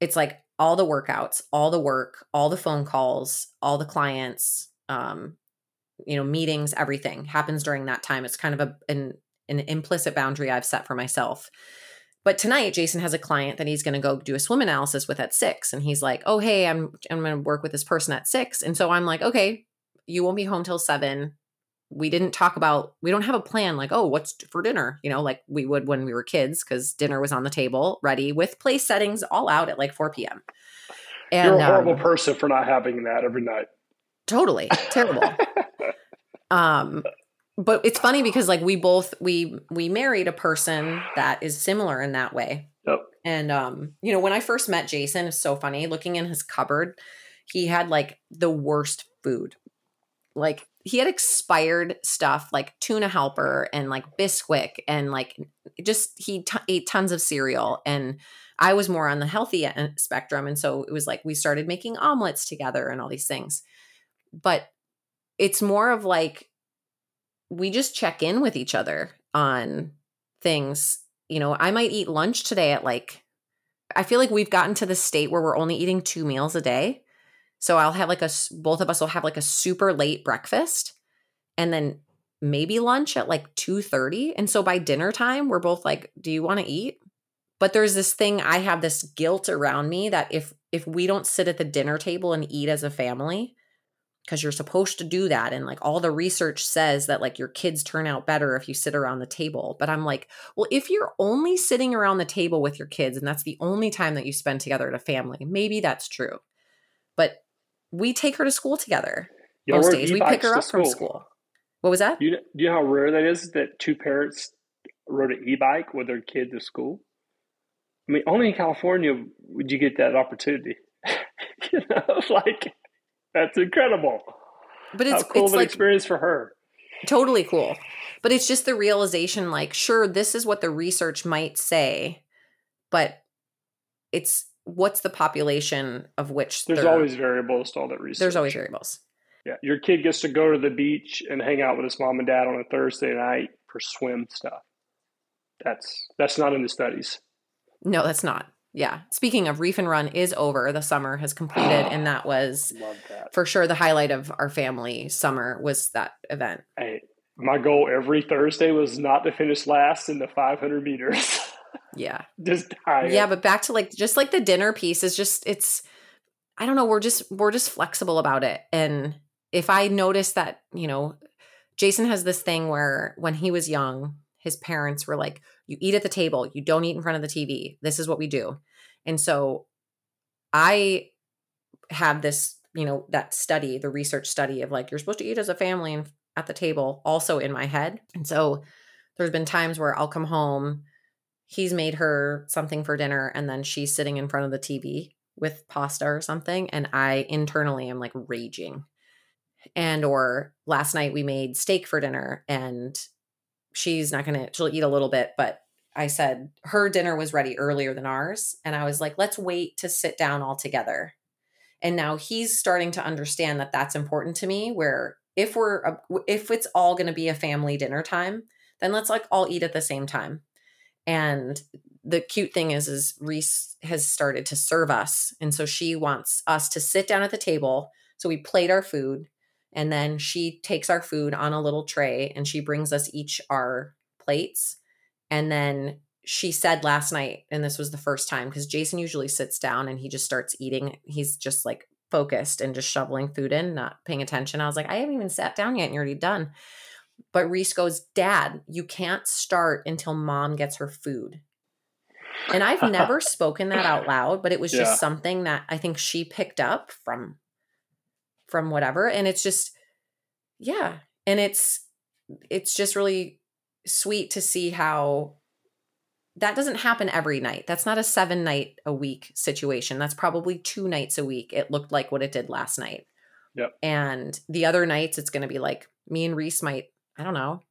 It's like all the workouts, all the work, all the phone calls, all the clients, um, you know, meetings, everything happens during that time. It's kind of a an an implicit boundary I've set for myself. But tonight, Jason has a client that he's going to go do a swim analysis with at six, and he's like, "Oh, hey, I'm I'm going to work with this person at six. And so I'm like, "Okay, you won't be home till seven. We didn't talk about. We don't have a plan. Like, oh, what's for dinner? You know, like we would when we were kids, because dinner was on the table, ready with place settings all out at like four p.m. And, You're a horrible um, person for not having that every night. Totally terrible. [LAUGHS] um, but it's funny because like we both we we married a person that is similar in that way. Yep. And um, you know, when I first met Jason, it's so funny looking in his cupboard, he had like the worst food. Like he had expired stuff like tuna helper and like Bisquick and like just he t- ate tons of cereal and I was more on the healthy spectrum and so it was like we started making omelets together and all these things. But it's more of like we just check in with each other on things. You know, I might eat lunch today at like, I feel like we've gotten to the state where we're only eating two meals a day. So I'll have like a, both of us will have like a super late breakfast and then maybe lunch at like 2.30 and so by dinner time we're both like do you want to eat? But there's this thing i have this guilt around me that if if we don't sit at the dinner table and eat as a family because you're supposed to do that and like all the research says that like your kids turn out better if you sit around the table but i'm like well if you're only sitting around the table with your kids and that's the only time that you spend together as a family maybe that's true but we take her to school together most days we pick her up school. from school what was that? Do you, know, you know how rare that is that two parents rode an e-bike with their kid to school? I mean, only in California would you get that opportunity. [LAUGHS] you know, [LAUGHS] like that's incredible. But it's how cool it's of an like, experience for her. Totally cool. But it's just the realization like, sure, this is what the research might say, but it's what's the population of which there's always variables to all that research. There's always variables. Yeah, your kid gets to go to the beach and hang out with his mom and dad on a Thursday night for swim stuff. That's that's not in the studies. No, that's not. Yeah. Speaking of Reef and Run is over. The summer has completed, and that was that. for sure the highlight of our family summer was that event. Hey, my goal every Thursday was not to finish last in the 500 meters. [LAUGHS] Yeah. just dying. Yeah, but back to like just like the dinner piece is just it's I don't know, we're just we're just flexible about it. And if I notice that, you know, Jason has this thing where when he was young, his parents were like, you eat at the table, you don't eat in front of the TV. This is what we do. And so I have this, you know, that study, the research study of like, you're supposed to eat as a family and at the table also in my head. And so there's been times where I'll come home, he's made her something for dinner, and then she's sitting in front of the TV with pasta or something. And I internally am like raging and or last night we made steak for dinner and she's not gonna she'll eat a little bit but i said her dinner was ready earlier than ours and i was like let's wait to sit down all together. And now he's starting to understand that that's important to me where if we're a, if it's all going to be a family dinner time then let's like all eat at the same time. And the cute thing is is reese has started to serve us and so she wants us to sit down at the table so we plate our food and then she takes our food on a little tray and she brings us each our plates. And then she said last night, and this was the first time because Jason usually sits down and he just starts eating. He's just like focused and just shoveling food in, not paying attention. I was like, I haven't even sat down yet and you're already done. But Reese goes, Dad, you can't start until mom gets her food. And I've [LAUGHS] never spoken that out loud, but it was just something that I think she picked up from from whatever and it's just yeah and it's it's just really sweet to see how that doesn't happen every night. That's not a seven night a week situation. That's probably two nights a week it looked like what it did last night. Yep. And the other nights it's going to be like me and reese might i don't know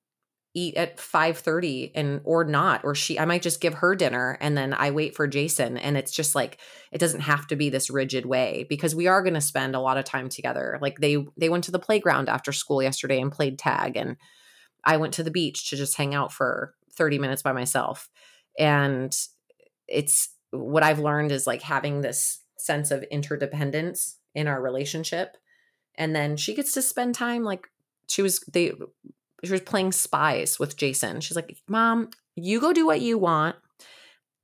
eat at 5:30 and or not or she I might just give her dinner and then I wait for Jason and it's just like it doesn't have to be this rigid way because we are going to spend a lot of time together. Like they they went to the playground after school yesterday and played tag and I went to the beach to just hang out for 30 minutes by myself. And it's what I've learned is like having this sense of interdependence in our relationship and then she gets to spend time like she was they she was playing spies with Jason. She's like, Mom, you go do what you want,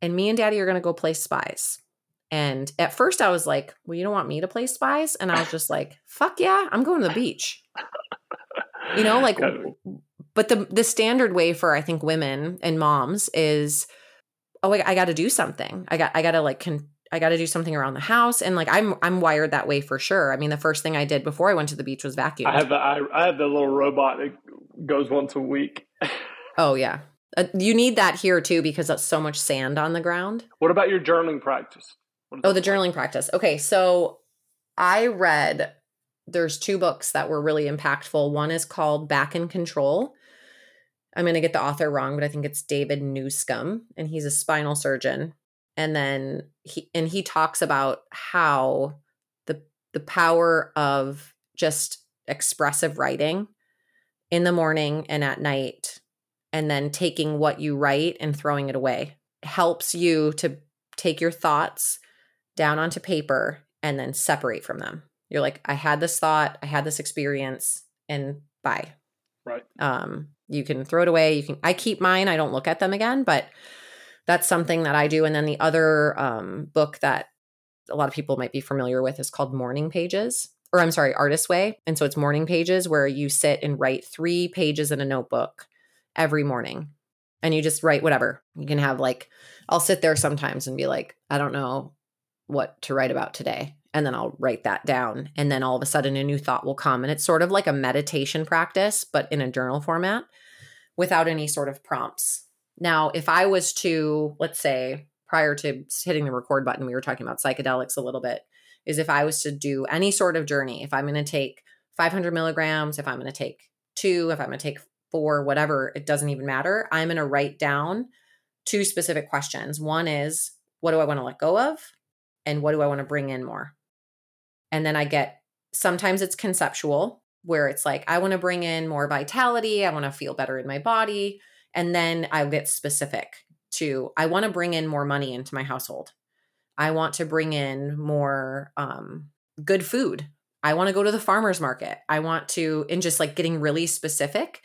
and me and daddy are going to go play spies. And at first I was like, Well, you don't want me to play spies? And I was just like, Fuck yeah, I'm going to the beach. You know, like, but the, the standard way for, I think, women and moms is, Oh, I, I got to do something. I got, I got to like con- I got to do something around the house, and like I'm I'm wired that way for sure. I mean, the first thing I did before I went to the beach was vacuum. I have the I, I have the little robot that goes once a week. [LAUGHS] oh yeah, uh, you need that here too because that's so much sand on the ground. What about your journaling practice? Oh, the journaling practice. Okay, so I read there's two books that were really impactful. One is called Back in Control. I'm going to get the author wrong, but I think it's David Newscomb, and he's a spinal surgeon and then he and he talks about how the the power of just expressive writing in the morning and at night and then taking what you write and throwing it away helps you to take your thoughts down onto paper and then separate from them. You're like, I had this thought, I had this experience, and bye. Right. Um, you can throw it away. You can I keep mine, I don't look at them again, but that's something that I do. And then the other um, book that a lot of people might be familiar with is called Morning Pages, or I'm sorry, Artist Way. And so it's morning pages where you sit and write three pages in a notebook every morning. And you just write whatever. You can have like, I'll sit there sometimes and be like, I don't know what to write about today. And then I'll write that down. And then all of a sudden a new thought will come. And it's sort of like a meditation practice, but in a journal format without any sort of prompts. Now, if I was to, let's say, prior to hitting the record button, we were talking about psychedelics a little bit, is if I was to do any sort of journey, if I'm going to take 500 milligrams, if I'm going to take two, if I'm going to take four, whatever, it doesn't even matter. I'm going to write down two specific questions. One is, what do I want to let go of? And what do I want to bring in more? And then I get, sometimes it's conceptual, where it's like, I want to bring in more vitality. I want to feel better in my body. And then I get specific to, I want to bring in more money into my household. I want to bring in more um, good food. I want to go to the farmer's market. I want to, and just like getting really specific.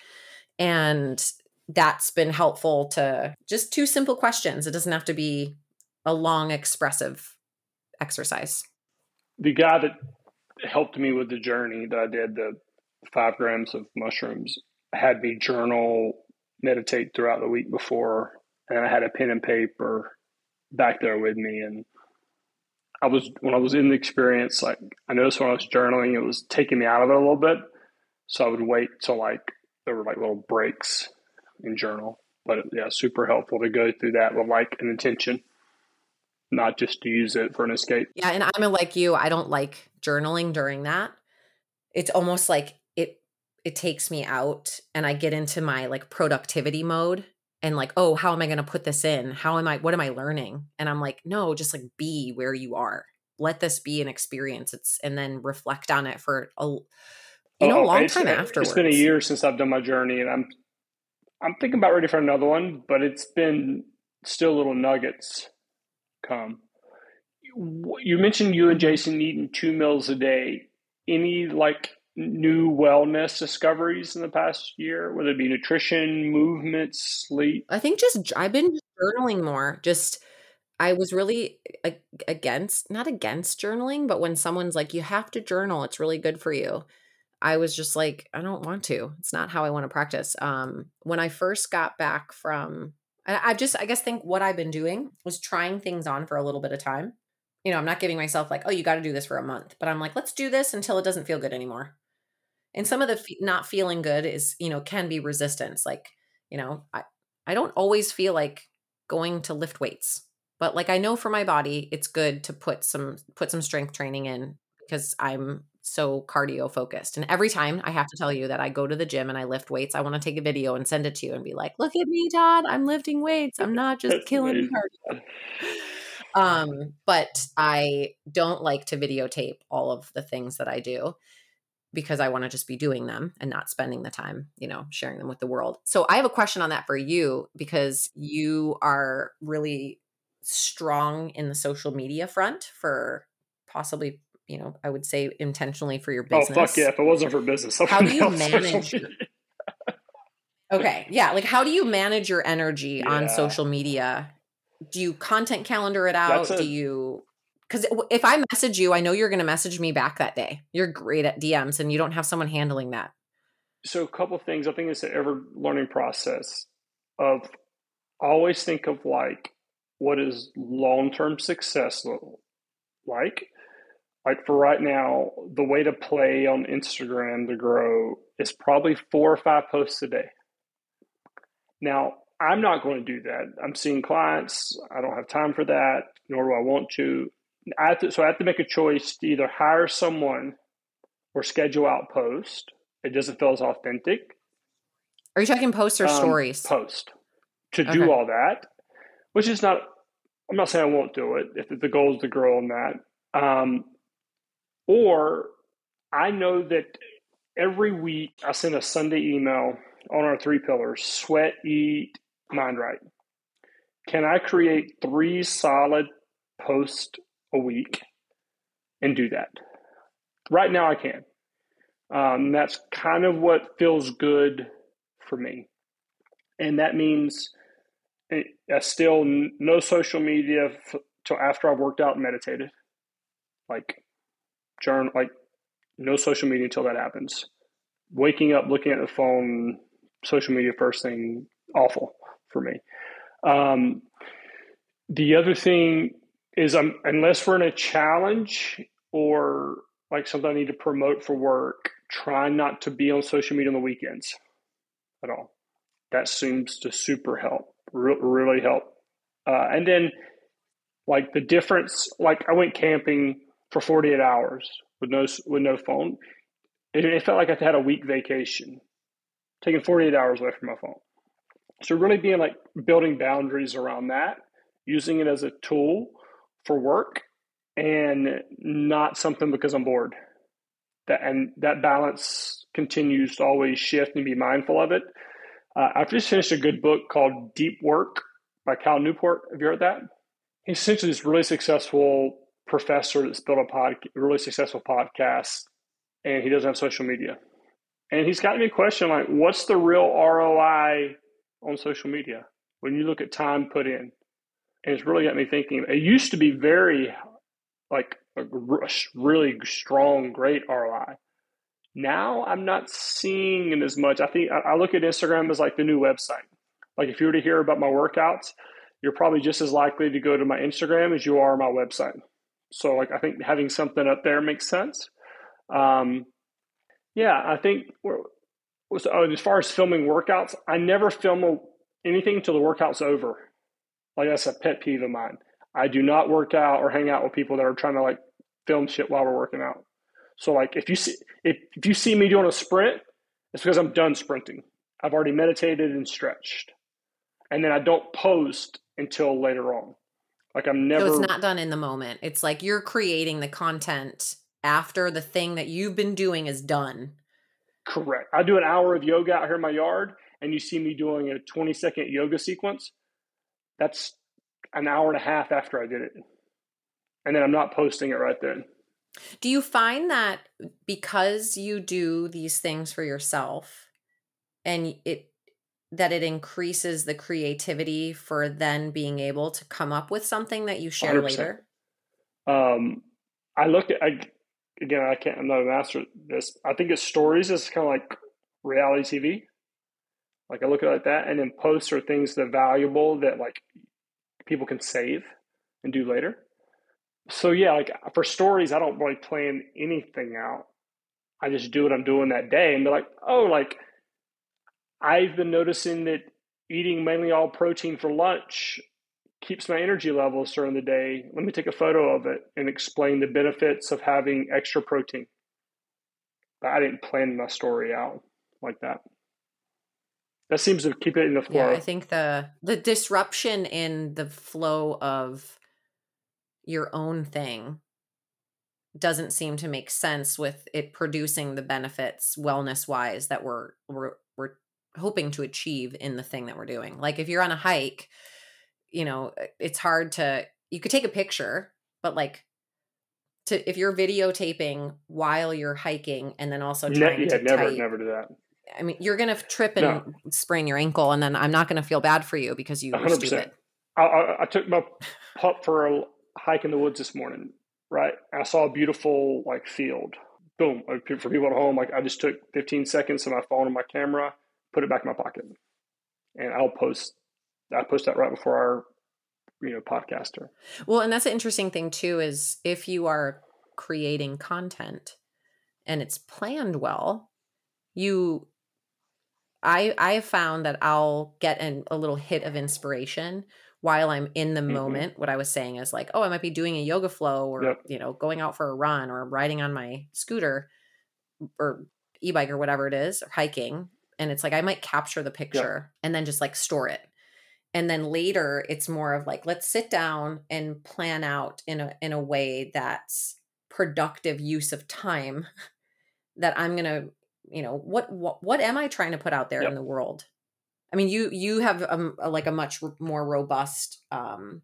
And that's been helpful to just two simple questions. It doesn't have to be a long, expressive exercise. The guy that helped me with the journey that I did, the five grams of mushrooms, had me journal, meditate throughout the week before, and I had a pen and paper back there with me. And I was, when I was in the experience, like I noticed when I was journaling, it was taking me out of it a little bit. So I would wait till like there were like little breaks in journal. But yeah, super helpful to go through that with like an intention, not just to use it for an escape. Yeah, and I'm like you. I don't like journaling during that. It's almost like it takes me out, and I get into my like productivity mode, and like, oh, how am I going to put this in? How am I? What am I learning? And I'm like, no, just like be where you are. Let this be an experience. It's and then reflect on it for a you know, oh, long time afterwards. It's been a year since I've done my journey, and I'm I'm thinking about ready for another one, but it's been still little nuggets come. You mentioned you and Jason eating two meals a day. Any like new wellness discoveries in the past year, whether it be nutrition, movement, sleep? I think just I've been journaling more. Just I was really against, not against journaling, but when someone's like, you have to journal, it's really good for you. I was just like, I don't want to. It's not how I want to practice. Um, when I first got back from, I, I just, I guess, think what I've been doing was trying things on for a little bit of time. You know, I'm not giving myself like, oh, you got to do this for a month, but I'm like, let's do this until it doesn't feel good anymore. And some of the f- not feeling good is, you know, can be resistance. Like, you know, I, I don't always feel like going to lift weights, but like I know for my body, it's good to put some put some strength training in because I'm so cardio focused. And every time I have to tell you that I go to the gym and I lift weights, I want to take a video and send it to you and be like, look at me, Todd. I'm lifting weights. I'm [LAUGHS] not just killing cardio. Um, but I don't like to videotape all of the things that I do because I want to just be doing them and not spending the time, you know, sharing them with the world. So I have a question on that for you because you are really strong in the social media front for possibly you know, I would say intentionally for your business. Oh fuck yeah! If it wasn't for business, how do you manage? [LAUGHS] okay, yeah, like how do you manage your energy yeah. on social media? Do you content calendar it out? A- do you? Because if I message you, I know you're going to message me back that day. You're great at DMs, and you don't have someone handling that. So, a couple things. I think it's an ever learning process. Of always think of like what is long term success like like for right now, the way to play on Instagram to grow is probably four or five posts a day. Now, I'm not going to do that. I'm seeing clients. I don't have time for that, nor do I want to. I to so I have to make a choice to either hire someone or schedule out post. It doesn't feel as authentic. Are you talking posts or um, stories? Post. To okay. do all that, which is not, I'm not saying I won't do it if the goal is to grow on that. Um, or I know that every week I send a Sunday email on our three pillars sweat, eat, mind right. Can I create three solid posts a week and do that? Right now, I can. Um, that's kind of what feels good for me. And that means I eh, still no social media till after I've worked out and meditated. Like, journal, like no social media until that happens. Waking up, looking at the phone, social media first thing, awful for me. Um, the other thing is, I'm, unless we're in a challenge or like something I need to promote for work, try not to be on social media on the weekends at all. That seems to super help, re- really help. Uh, and then, like the difference, like I went camping for 48 hours with no with no phone. It felt like I had a week vacation, taking 48 hours away from my phone. So really being like building boundaries around that, using it as a tool for work and not something because I'm bored. That and that balance continues to always shift and be mindful of it. Uh, I've just finished a good book called Deep Work by Cal Newport. Have you heard that? He's essentially this really successful professor that's built a pod, really successful podcast, and he doesn't have social media. And he's got me a question like, what's the real ROI on social media when you look at time put in? It's really got me thinking. It used to be very like a really strong, great ROI. Now I'm not seeing it as much. I think I look at Instagram as like the new website. Like if you were to hear about my workouts, you're probably just as likely to go to my Instagram as you are my website. So like I think having something up there makes sense. Um, yeah, I think so oh, as far as filming workouts, I never film anything until the workout's over. Like that's a pet peeve of mine. I do not work out or hang out with people that are trying to like film shit while we're working out. So like if you see if, if you see me doing a sprint, it's because I'm done sprinting. I've already meditated and stretched. And then I don't post until later on. Like I'm never. So it's not done in the moment. It's like you're creating the content after the thing that you've been doing is done. Correct. I do an hour of yoga out here in my yard, and you see me doing a 20 second yoga sequence. That's an hour and a half after I did it. And then I'm not posting it right then. Do you find that because you do these things for yourself and it that it increases the creativity for then being able to come up with something that you share 100%. later? Um, I look at I, again. I can't. I'm not a master at this. I think it's stories is kind of like reality TV. Like I look at it like that, and then posts are things that are valuable that like people can save and do later. So yeah, like for stories, I don't really plan anything out. I just do what I'm doing that day, and they're like, oh, like I've been noticing that eating mainly all protein for lunch keeps my energy levels during the day. Let me take a photo of it and explain the benefits of having extra protein. But I didn't plan my story out like that. That seems to keep it in the flow. Yeah, I think the the disruption in the flow of your own thing doesn't seem to make sense with it producing the benefits wellness wise that we're we're we're hoping to achieve in the thing that we're doing. Like if you're on a hike, you know, uh, it's hard to you could take a picture, but like to if you're videotaping while you're hiking and then also trying ne- yeah, to never type, never do that. I mean, you're gonna trip and no. sprain your ankle, and then I'm not gonna feel bad for you because you 100%. were stupid. I, I, I took my pup for a hike in the woods this morning. Right, I saw a beautiful like field. Boom! For people at home, like I just took 15 seconds of my phone and my camera put it back in my pocket, and I'll post. I post that right before our, you know, podcaster. Well, and that's an interesting thing too. Is if you are creating content and it's planned well, you I I found that I'll get an, a little hit of inspiration while I'm in the mm-hmm. moment. What I was saying is like, oh, I might be doing a yoga flow or yep. you know, going out for a run or riding on my scooter or e-bike or whatever it is or hiking and it's like I might capture the picture and then just like store it. And then later it's more of like let's sit down and plan out in a in a way that's productive use of time [LAUGHS] that I'm going to you know what what, what am i trying to put out there Yep. in the world i mean you you have um, a, like a much more robust um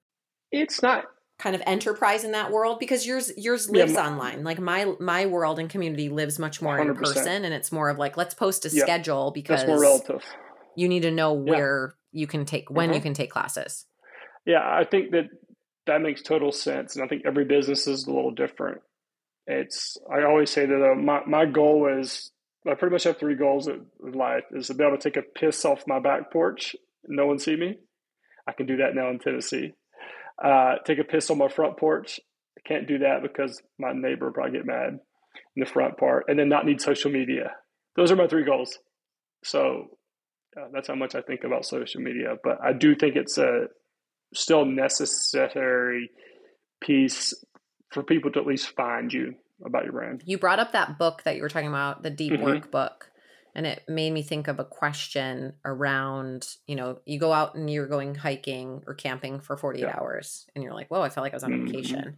It's not kind of enterprise in that world because yours yours Yeah, lives my- online like my my world and community lives much more in 100%. person and it's more of like let's post a Yeah. schedule because that's more relative. you need to know Yeah. where you can take when you Mhm. can take classes Yeah, I think that that makes total sense, and I think every business is a little different. It's I always say that uh, my my goal is I pretty much have three goals in life: is to be able to take a piss off my back porch, no one see me. I can do that now in Tennessee. Uh, take a piss on my front porch. I can't do that because my neighbor would probably get mad in the front part, and then not need social media. Those are my three goals. So uh, that's how much I think about social media. But I do think it's a still necessary piece for people to at least find you about your brand. you brought up that book that you were talking about the deep Mhm. work book and it made me think of a question around you know you go out and you're going hiking or camping for 48 Yeah. hours and you're like whoa i felt like i was on Mhm. vacation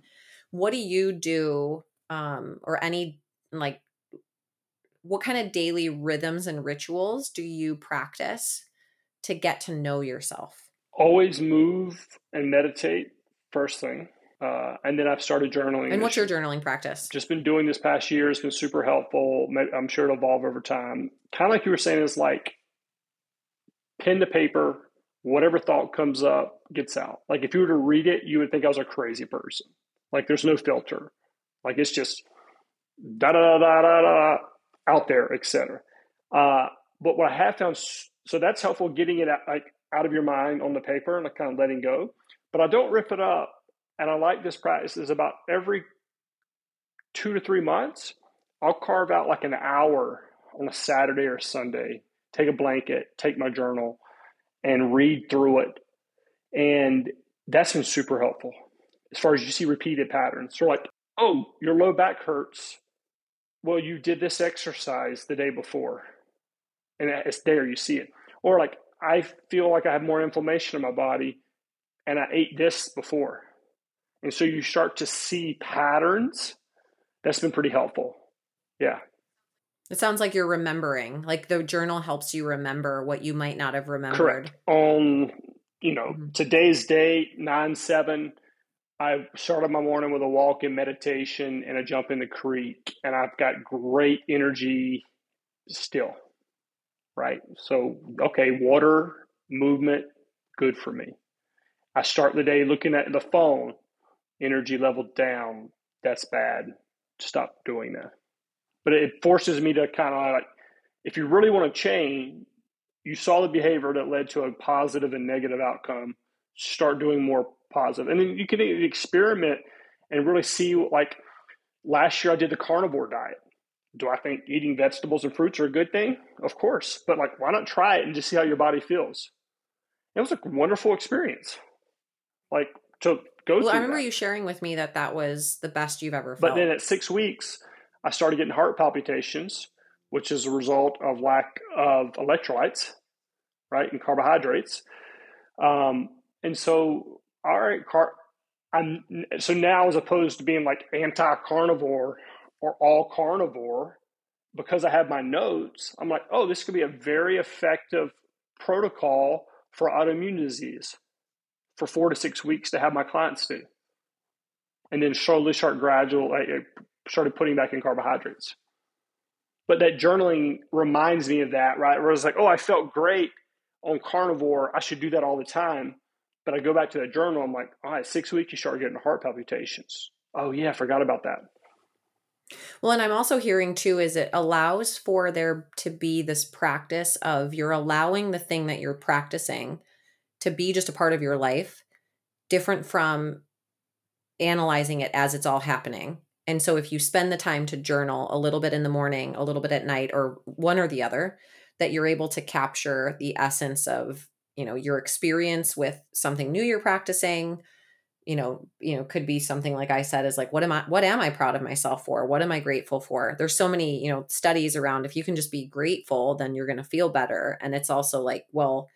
what do you do um or any like what kind of daily rhythms and rituals do you practice to get to know yourself Always move and meditate first thing. Uh, and then I've started journaling. and what's your journaling practice just been doing this past year. It's been super helpful. I'm sure it'll evolve over time. Kind of like you were saying, is like pen to paper, whatever thought comes up gets out. Like if you were to read it, you would think I was a crazy person. Like there's no filter. Like it's just da da da da da out there, etc. Uh, but what I have found, so that's helpful getting it out, like out of your mind on the paper and like kind of letting go. But I don't rip it up. And I like this practice is about every two to three months, I'll carve out like an hour on a Saturday or Sunday, take a blanket, take my journal, and read through it. And that's been super helpful as far as you see repeated patterns. So, like, oh, your low back hurts. Well, you did this exercise the day before, and it's there, you see it. Or, like, I feel like I have more inflammation in my body, and I ate this before. And so you start to see patterns. That's been pretty helpful. Yeah. it sounds like you're remembering like the journal helps you remember what you might not have remembered Correct. On, you know, Mhm. today's date, 9 7, I started my morning with a walk and meditation and a jump in the creek. And I've got great energy still. Right. So, okay, water, movement, good for me. I start the day looking at the phone, energy level down. That's bad. Stop doing that. But it forces me to kind of like, if you really want to change, you saw the behavior that led to a positive and negative outcome. Start doing more positive, and then you can experiment and really see. Like last year, I did the carnivore diet. Do I think eating vegetables and fruits are a good thing? Of course, but like, why not try it and just see how your body feels? It was a wonderful experience. Like to go well i remember that. you sharing with me that that was the best you've ever felt. But then at six weeks, I started getting heart palpitations, which is a result of lack of electrolytes, right, and carbohydrates. Um, and so, all right, car- I'm so now as opposed to being like anti-carnivore or all carnivore, because I have my notes, I'm like, oh, this could be a very effective protocol for autoimmune disease for four to six weeks to have my clients do. And then slowly start gradual I I uh, started putting back in carbohydrates. But that journaling reminds me of that right? Where it's like oh i felt great on carnivore. I should do that all the time. But i go back to that journal. I'm like all right six weeks you start getting heart palpitations. Oh yeah i forgot about that. Well, and I'm also hearing too is it allows for there to be this practice of you're allowing the thing that you're practicing to be just a part of your life, different from analyzing it as it's all happening. And so if you spend the time to journal a little bit in the morning, a little bit at night, or one or the other, that you're able to capture the essence of, you know, your experience with something new you're practicing, you know you know could be something like i said is like what am i what am i proud of myself for? What am i grateful for? There's so many you know studies around if you can just be grateful then you're going to feel better. And it's also like well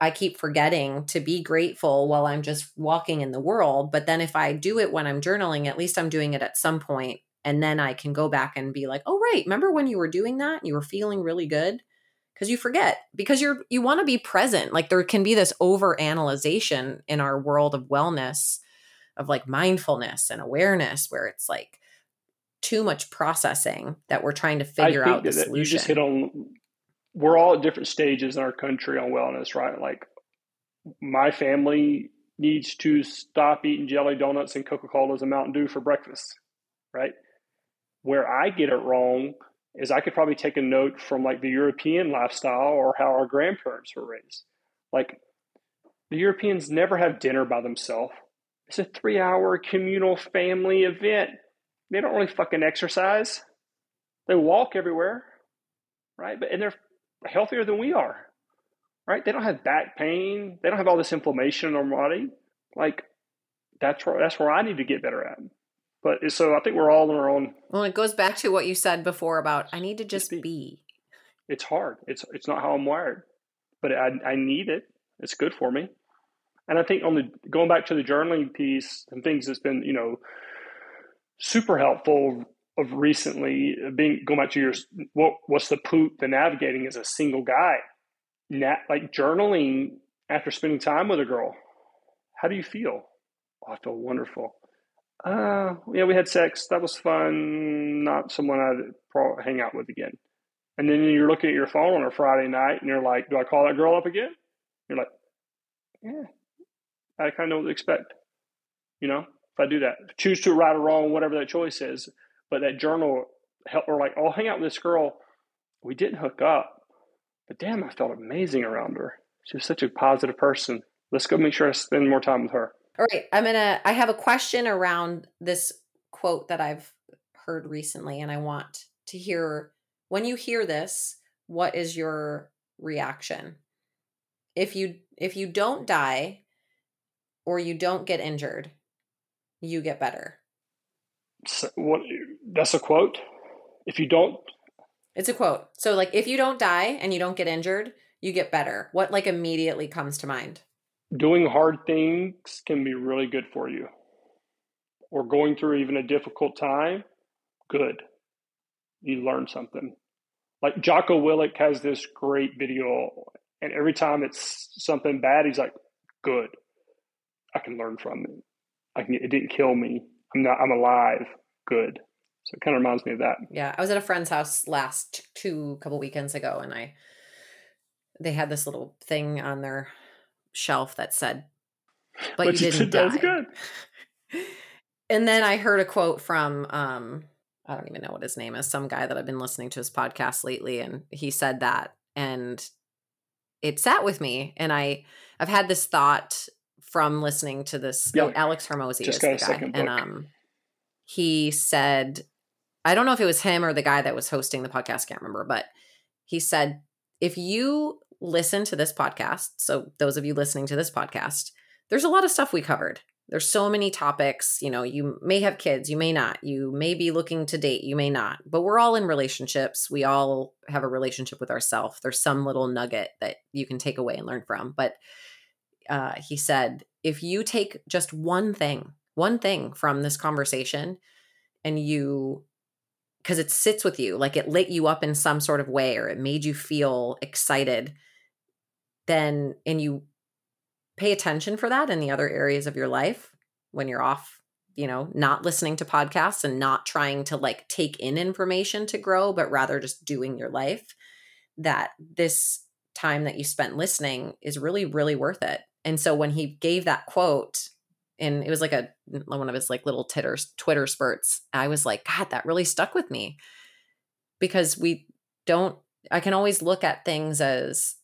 i keep forgetting to be grateful while i'm just walking in the world but then if i do it when i'm journaling at least i'm doing it at some point and then I can go back and be like, "Oh right, remember when you were doing that? You were feeling really good?" Cuz you forget because you're you want to be present. Like there can be this over analyzation in our world of wellness of like mindfulness and awareness where it's like too much processing that we're trying to figure out the solution. You just hit on we're all at different stages in our country on wellness, right? Like my family needs to stop eating jelly donuts and Coca Colas and Mountain Dew for breakfast, right? Where I get it wrong is I could probably take a note from like the European lifestyle or how our grandparents were raised. Like the Europeans never have dinner by themselves. It's a three hour communal family event. They don't really fucking exercise. They walk everywhere, right? But and they're healthier than we are, right? They don't have back pain. They don't have all this inflammation in their body. Like that's where that's where I need to get better at. But so I think we're all in our own. Well, it goes back to what you said before about I need to just be. be. It's hard. It's it's not how I'm wired, but I I need it. It's good for me. And I think on the going back to the journaling piece and things that's been you know super helpful of recently being going back to your what what's the poop the navigating as a single guy, Nat, like journaling after spending time with a girl. How do you feel? Oh, I feel wonderful. Uh, yeah, we had sex. That was fun. Not someone I'd probably hang out with again. And then you're looking at your phone on a Friday night and you're like, do I call that girl up again? You're like, yeah, I kind of know what to expect. You know, if I do that, choose to right or wrong, whatever that choice is. But that journal help or like, I'll hang out with this girl. We didn't hook up, but damn, I felt amazing around her. She was such a positive person. Let's go make sure I spend more time with her. All right. I'm to, I have a question around this quote that I've heard recently, and I want to hear when you hear this, what is your reaction? If you, if you don't die or you don't get injured, you get better. So what that's a quote. If you don't It's a quote. So like if you don't die and you don't get injured, you get better. What like immediately comes to mind? Doing hard things can be really good for you. Or going through even a difficult time, good. You learn something. Like Jocko Willink has this great video, and every time it's something bad, he's like, "Good, I can learn from it. I can. It didn't kill me. I'm not. I'm alive. Good. So it kind of reminds me of that. Yeah, I was at a friend's house last two couple weekends ago, and I they had this little thing on their shelf that said, "But, but you didn't die." good. [LAUGHS] and then I heard a quote from um, I don't even know what his name is, some guy that I've been listening to his podcast lately, and he said that, and it sat with me, and I I've had this thought from listening to this. Oh, Alex Just is the guy, and um, he said, I don't know if it was him or the guy that was hosting the podcast, can't remember, but he said, if you listen to this podcast, so those of you listening to this podcast, there's a lot of stuff we covered. There's so many topics. You know, you may have kids, you may not. You may be looking to date, you may not. But we're all in relationships. We all have a relationship with ourselves. There's some little nugget that you can take away and learn from. But uh, he said, if you take just one thing, one thing from this conversation, and you, because it sits with you, like it lit you up in some sort of way, or it made you feel excited, then, and you pay attention for that in the other areas of your life when you're off, you know, not listening to podcasts and not trying to like take in information to grow, but rather just doing your life, that this time that you spent listening is really, really worth it. And so when he gave that quote, and it was like a one of his like little titters, Twitter spurts, I was like, God, that really stuck with me because we don't. I can always look at things as,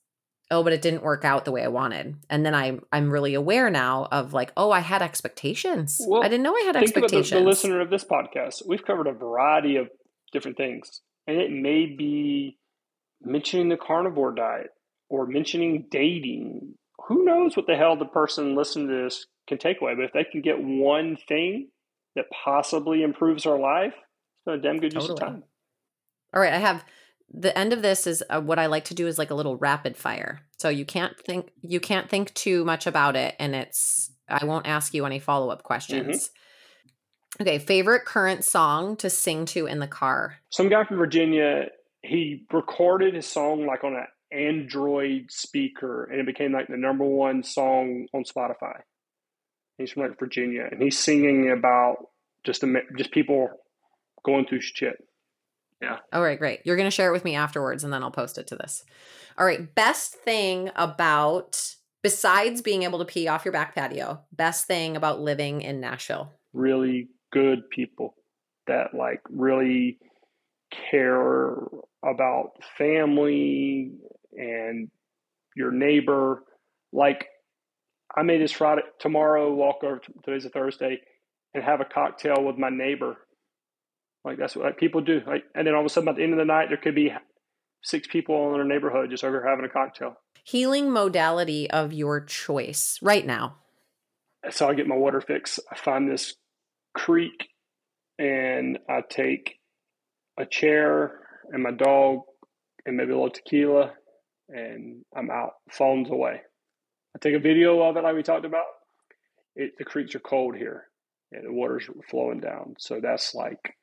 oh, but it didn't work out the way I wanted, and then I I'm really aware now of like, oh, I had expectations. Well, I didn't know I had think expectations. About the, the listener of this podcast, we've covered a variety of different things, and it may be mentioning the carnivore diet or mentioning dating who knows what the hell the person listening to this can take away. But if they can get one thing that possibly improves our life, it's been a damn good totally. use of time. All right, I have the end of this is uh, what I like to do is like a little rapid fire. So you can't think you can't think too much about it, and it's I won't ask you any follow up questions. Okay, favorite current song to sing to in the car. Some guy from Virginia, he recorded his song like on an Android speaker, and it became like the number one song on Spotify. He's from like Virginia, and he's singing about just a, just people going through shit. Yeah. All right, great. You're going to share it with me afterwards, and then I'll post it to this. All right. Best thing about, besides being able to pee off your back patio, best thing about living in Nashville? Really good people that like really care about family and your neighbor. Like, I may this Friday, tomorrow, walk over, today's a Thursday, and have a cocktail with my neighbor. Like, that's what like, people do. Like, and then all of a sudden, at the end of the night, there could be six people in our neighborhood just over having a cocktail. Healing modality of your choice right now. So I get my water fix. I find this creek and I take a chair and my dog and maybe a little tequila and I'm out. Phones away. I take a video of it like we talked about. It, the creeks are cold here and the water's flowing down. So that's like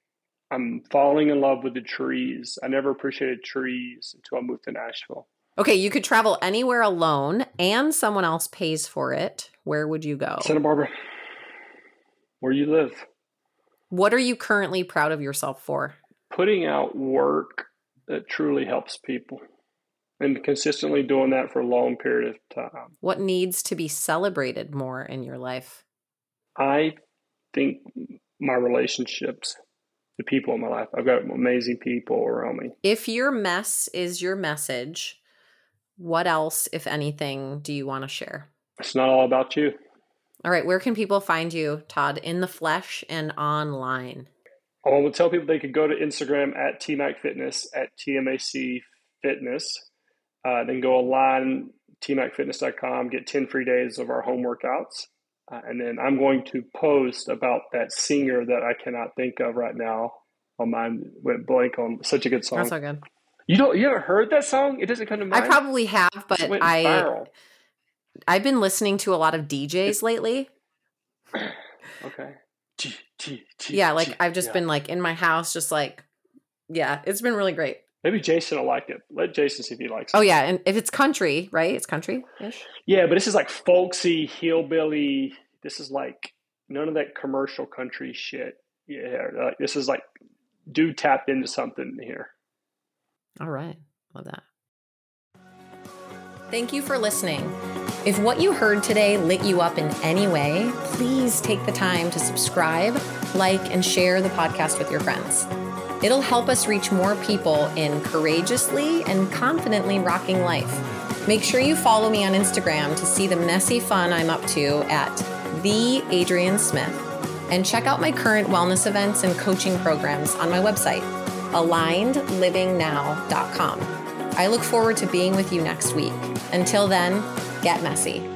I'm falling in love with the trees. I never appreciated trees until I moved to Nashville. Okay, you could travel anywhere alone and someone else pays for it. Where would you go? Santa Barbara. Where you live. What are you currently proud of yourself for? Putting out work that truly helps people and consistently doing that for a long period of time. What needs to be celebrated more in your life? I think my relationships, the people in my life. I've got amazing people around me. If your mess is your message, what else, if anything, do you want to share? It's not all about you. All right, where can people find you, Todd, in the flesh and online? I want to tell people they could go to Instagram at TMAC Fitness, at TMAC Fitness. Uh, then go online, tmacfitness.com, get 10 free days of our home workouts. Uh, and then I'm going to post about that singer that I cannot think of right now. On mine went blank on such a good song. That's so good. You don't you ever heard that song? It doesn't come to mind. I probably have, but I viral. I've been listening to a lot of DJs lately. [CLEARS THROAT] okay. Yeah, like I've just yeah. been like in my house, just like yeah, it's been really great. Maybe Jason will like it. Let Jason see if he likes it. Oh yeah, and if it's country, right? It's country ish. Yeah, but this is like folksy hillbilly. This is like none of that commercial country shit. Yeah, like, this is like dude tapped into something here. All right, love that. Thank you for listening. If what you heard today lit you up in any way, please take the time to subscribe, like, and share the podcast with your friends. It'll help us reach more people in courageously and confidently rocking life. Make sure you follow me on Instagram to see the messy fun I'm up to at the Adrienne Smith. And check out my current wellness events and coaching programs on my website, alignedlivingnow.com. I look forward to being with you next week. Until then, get messy.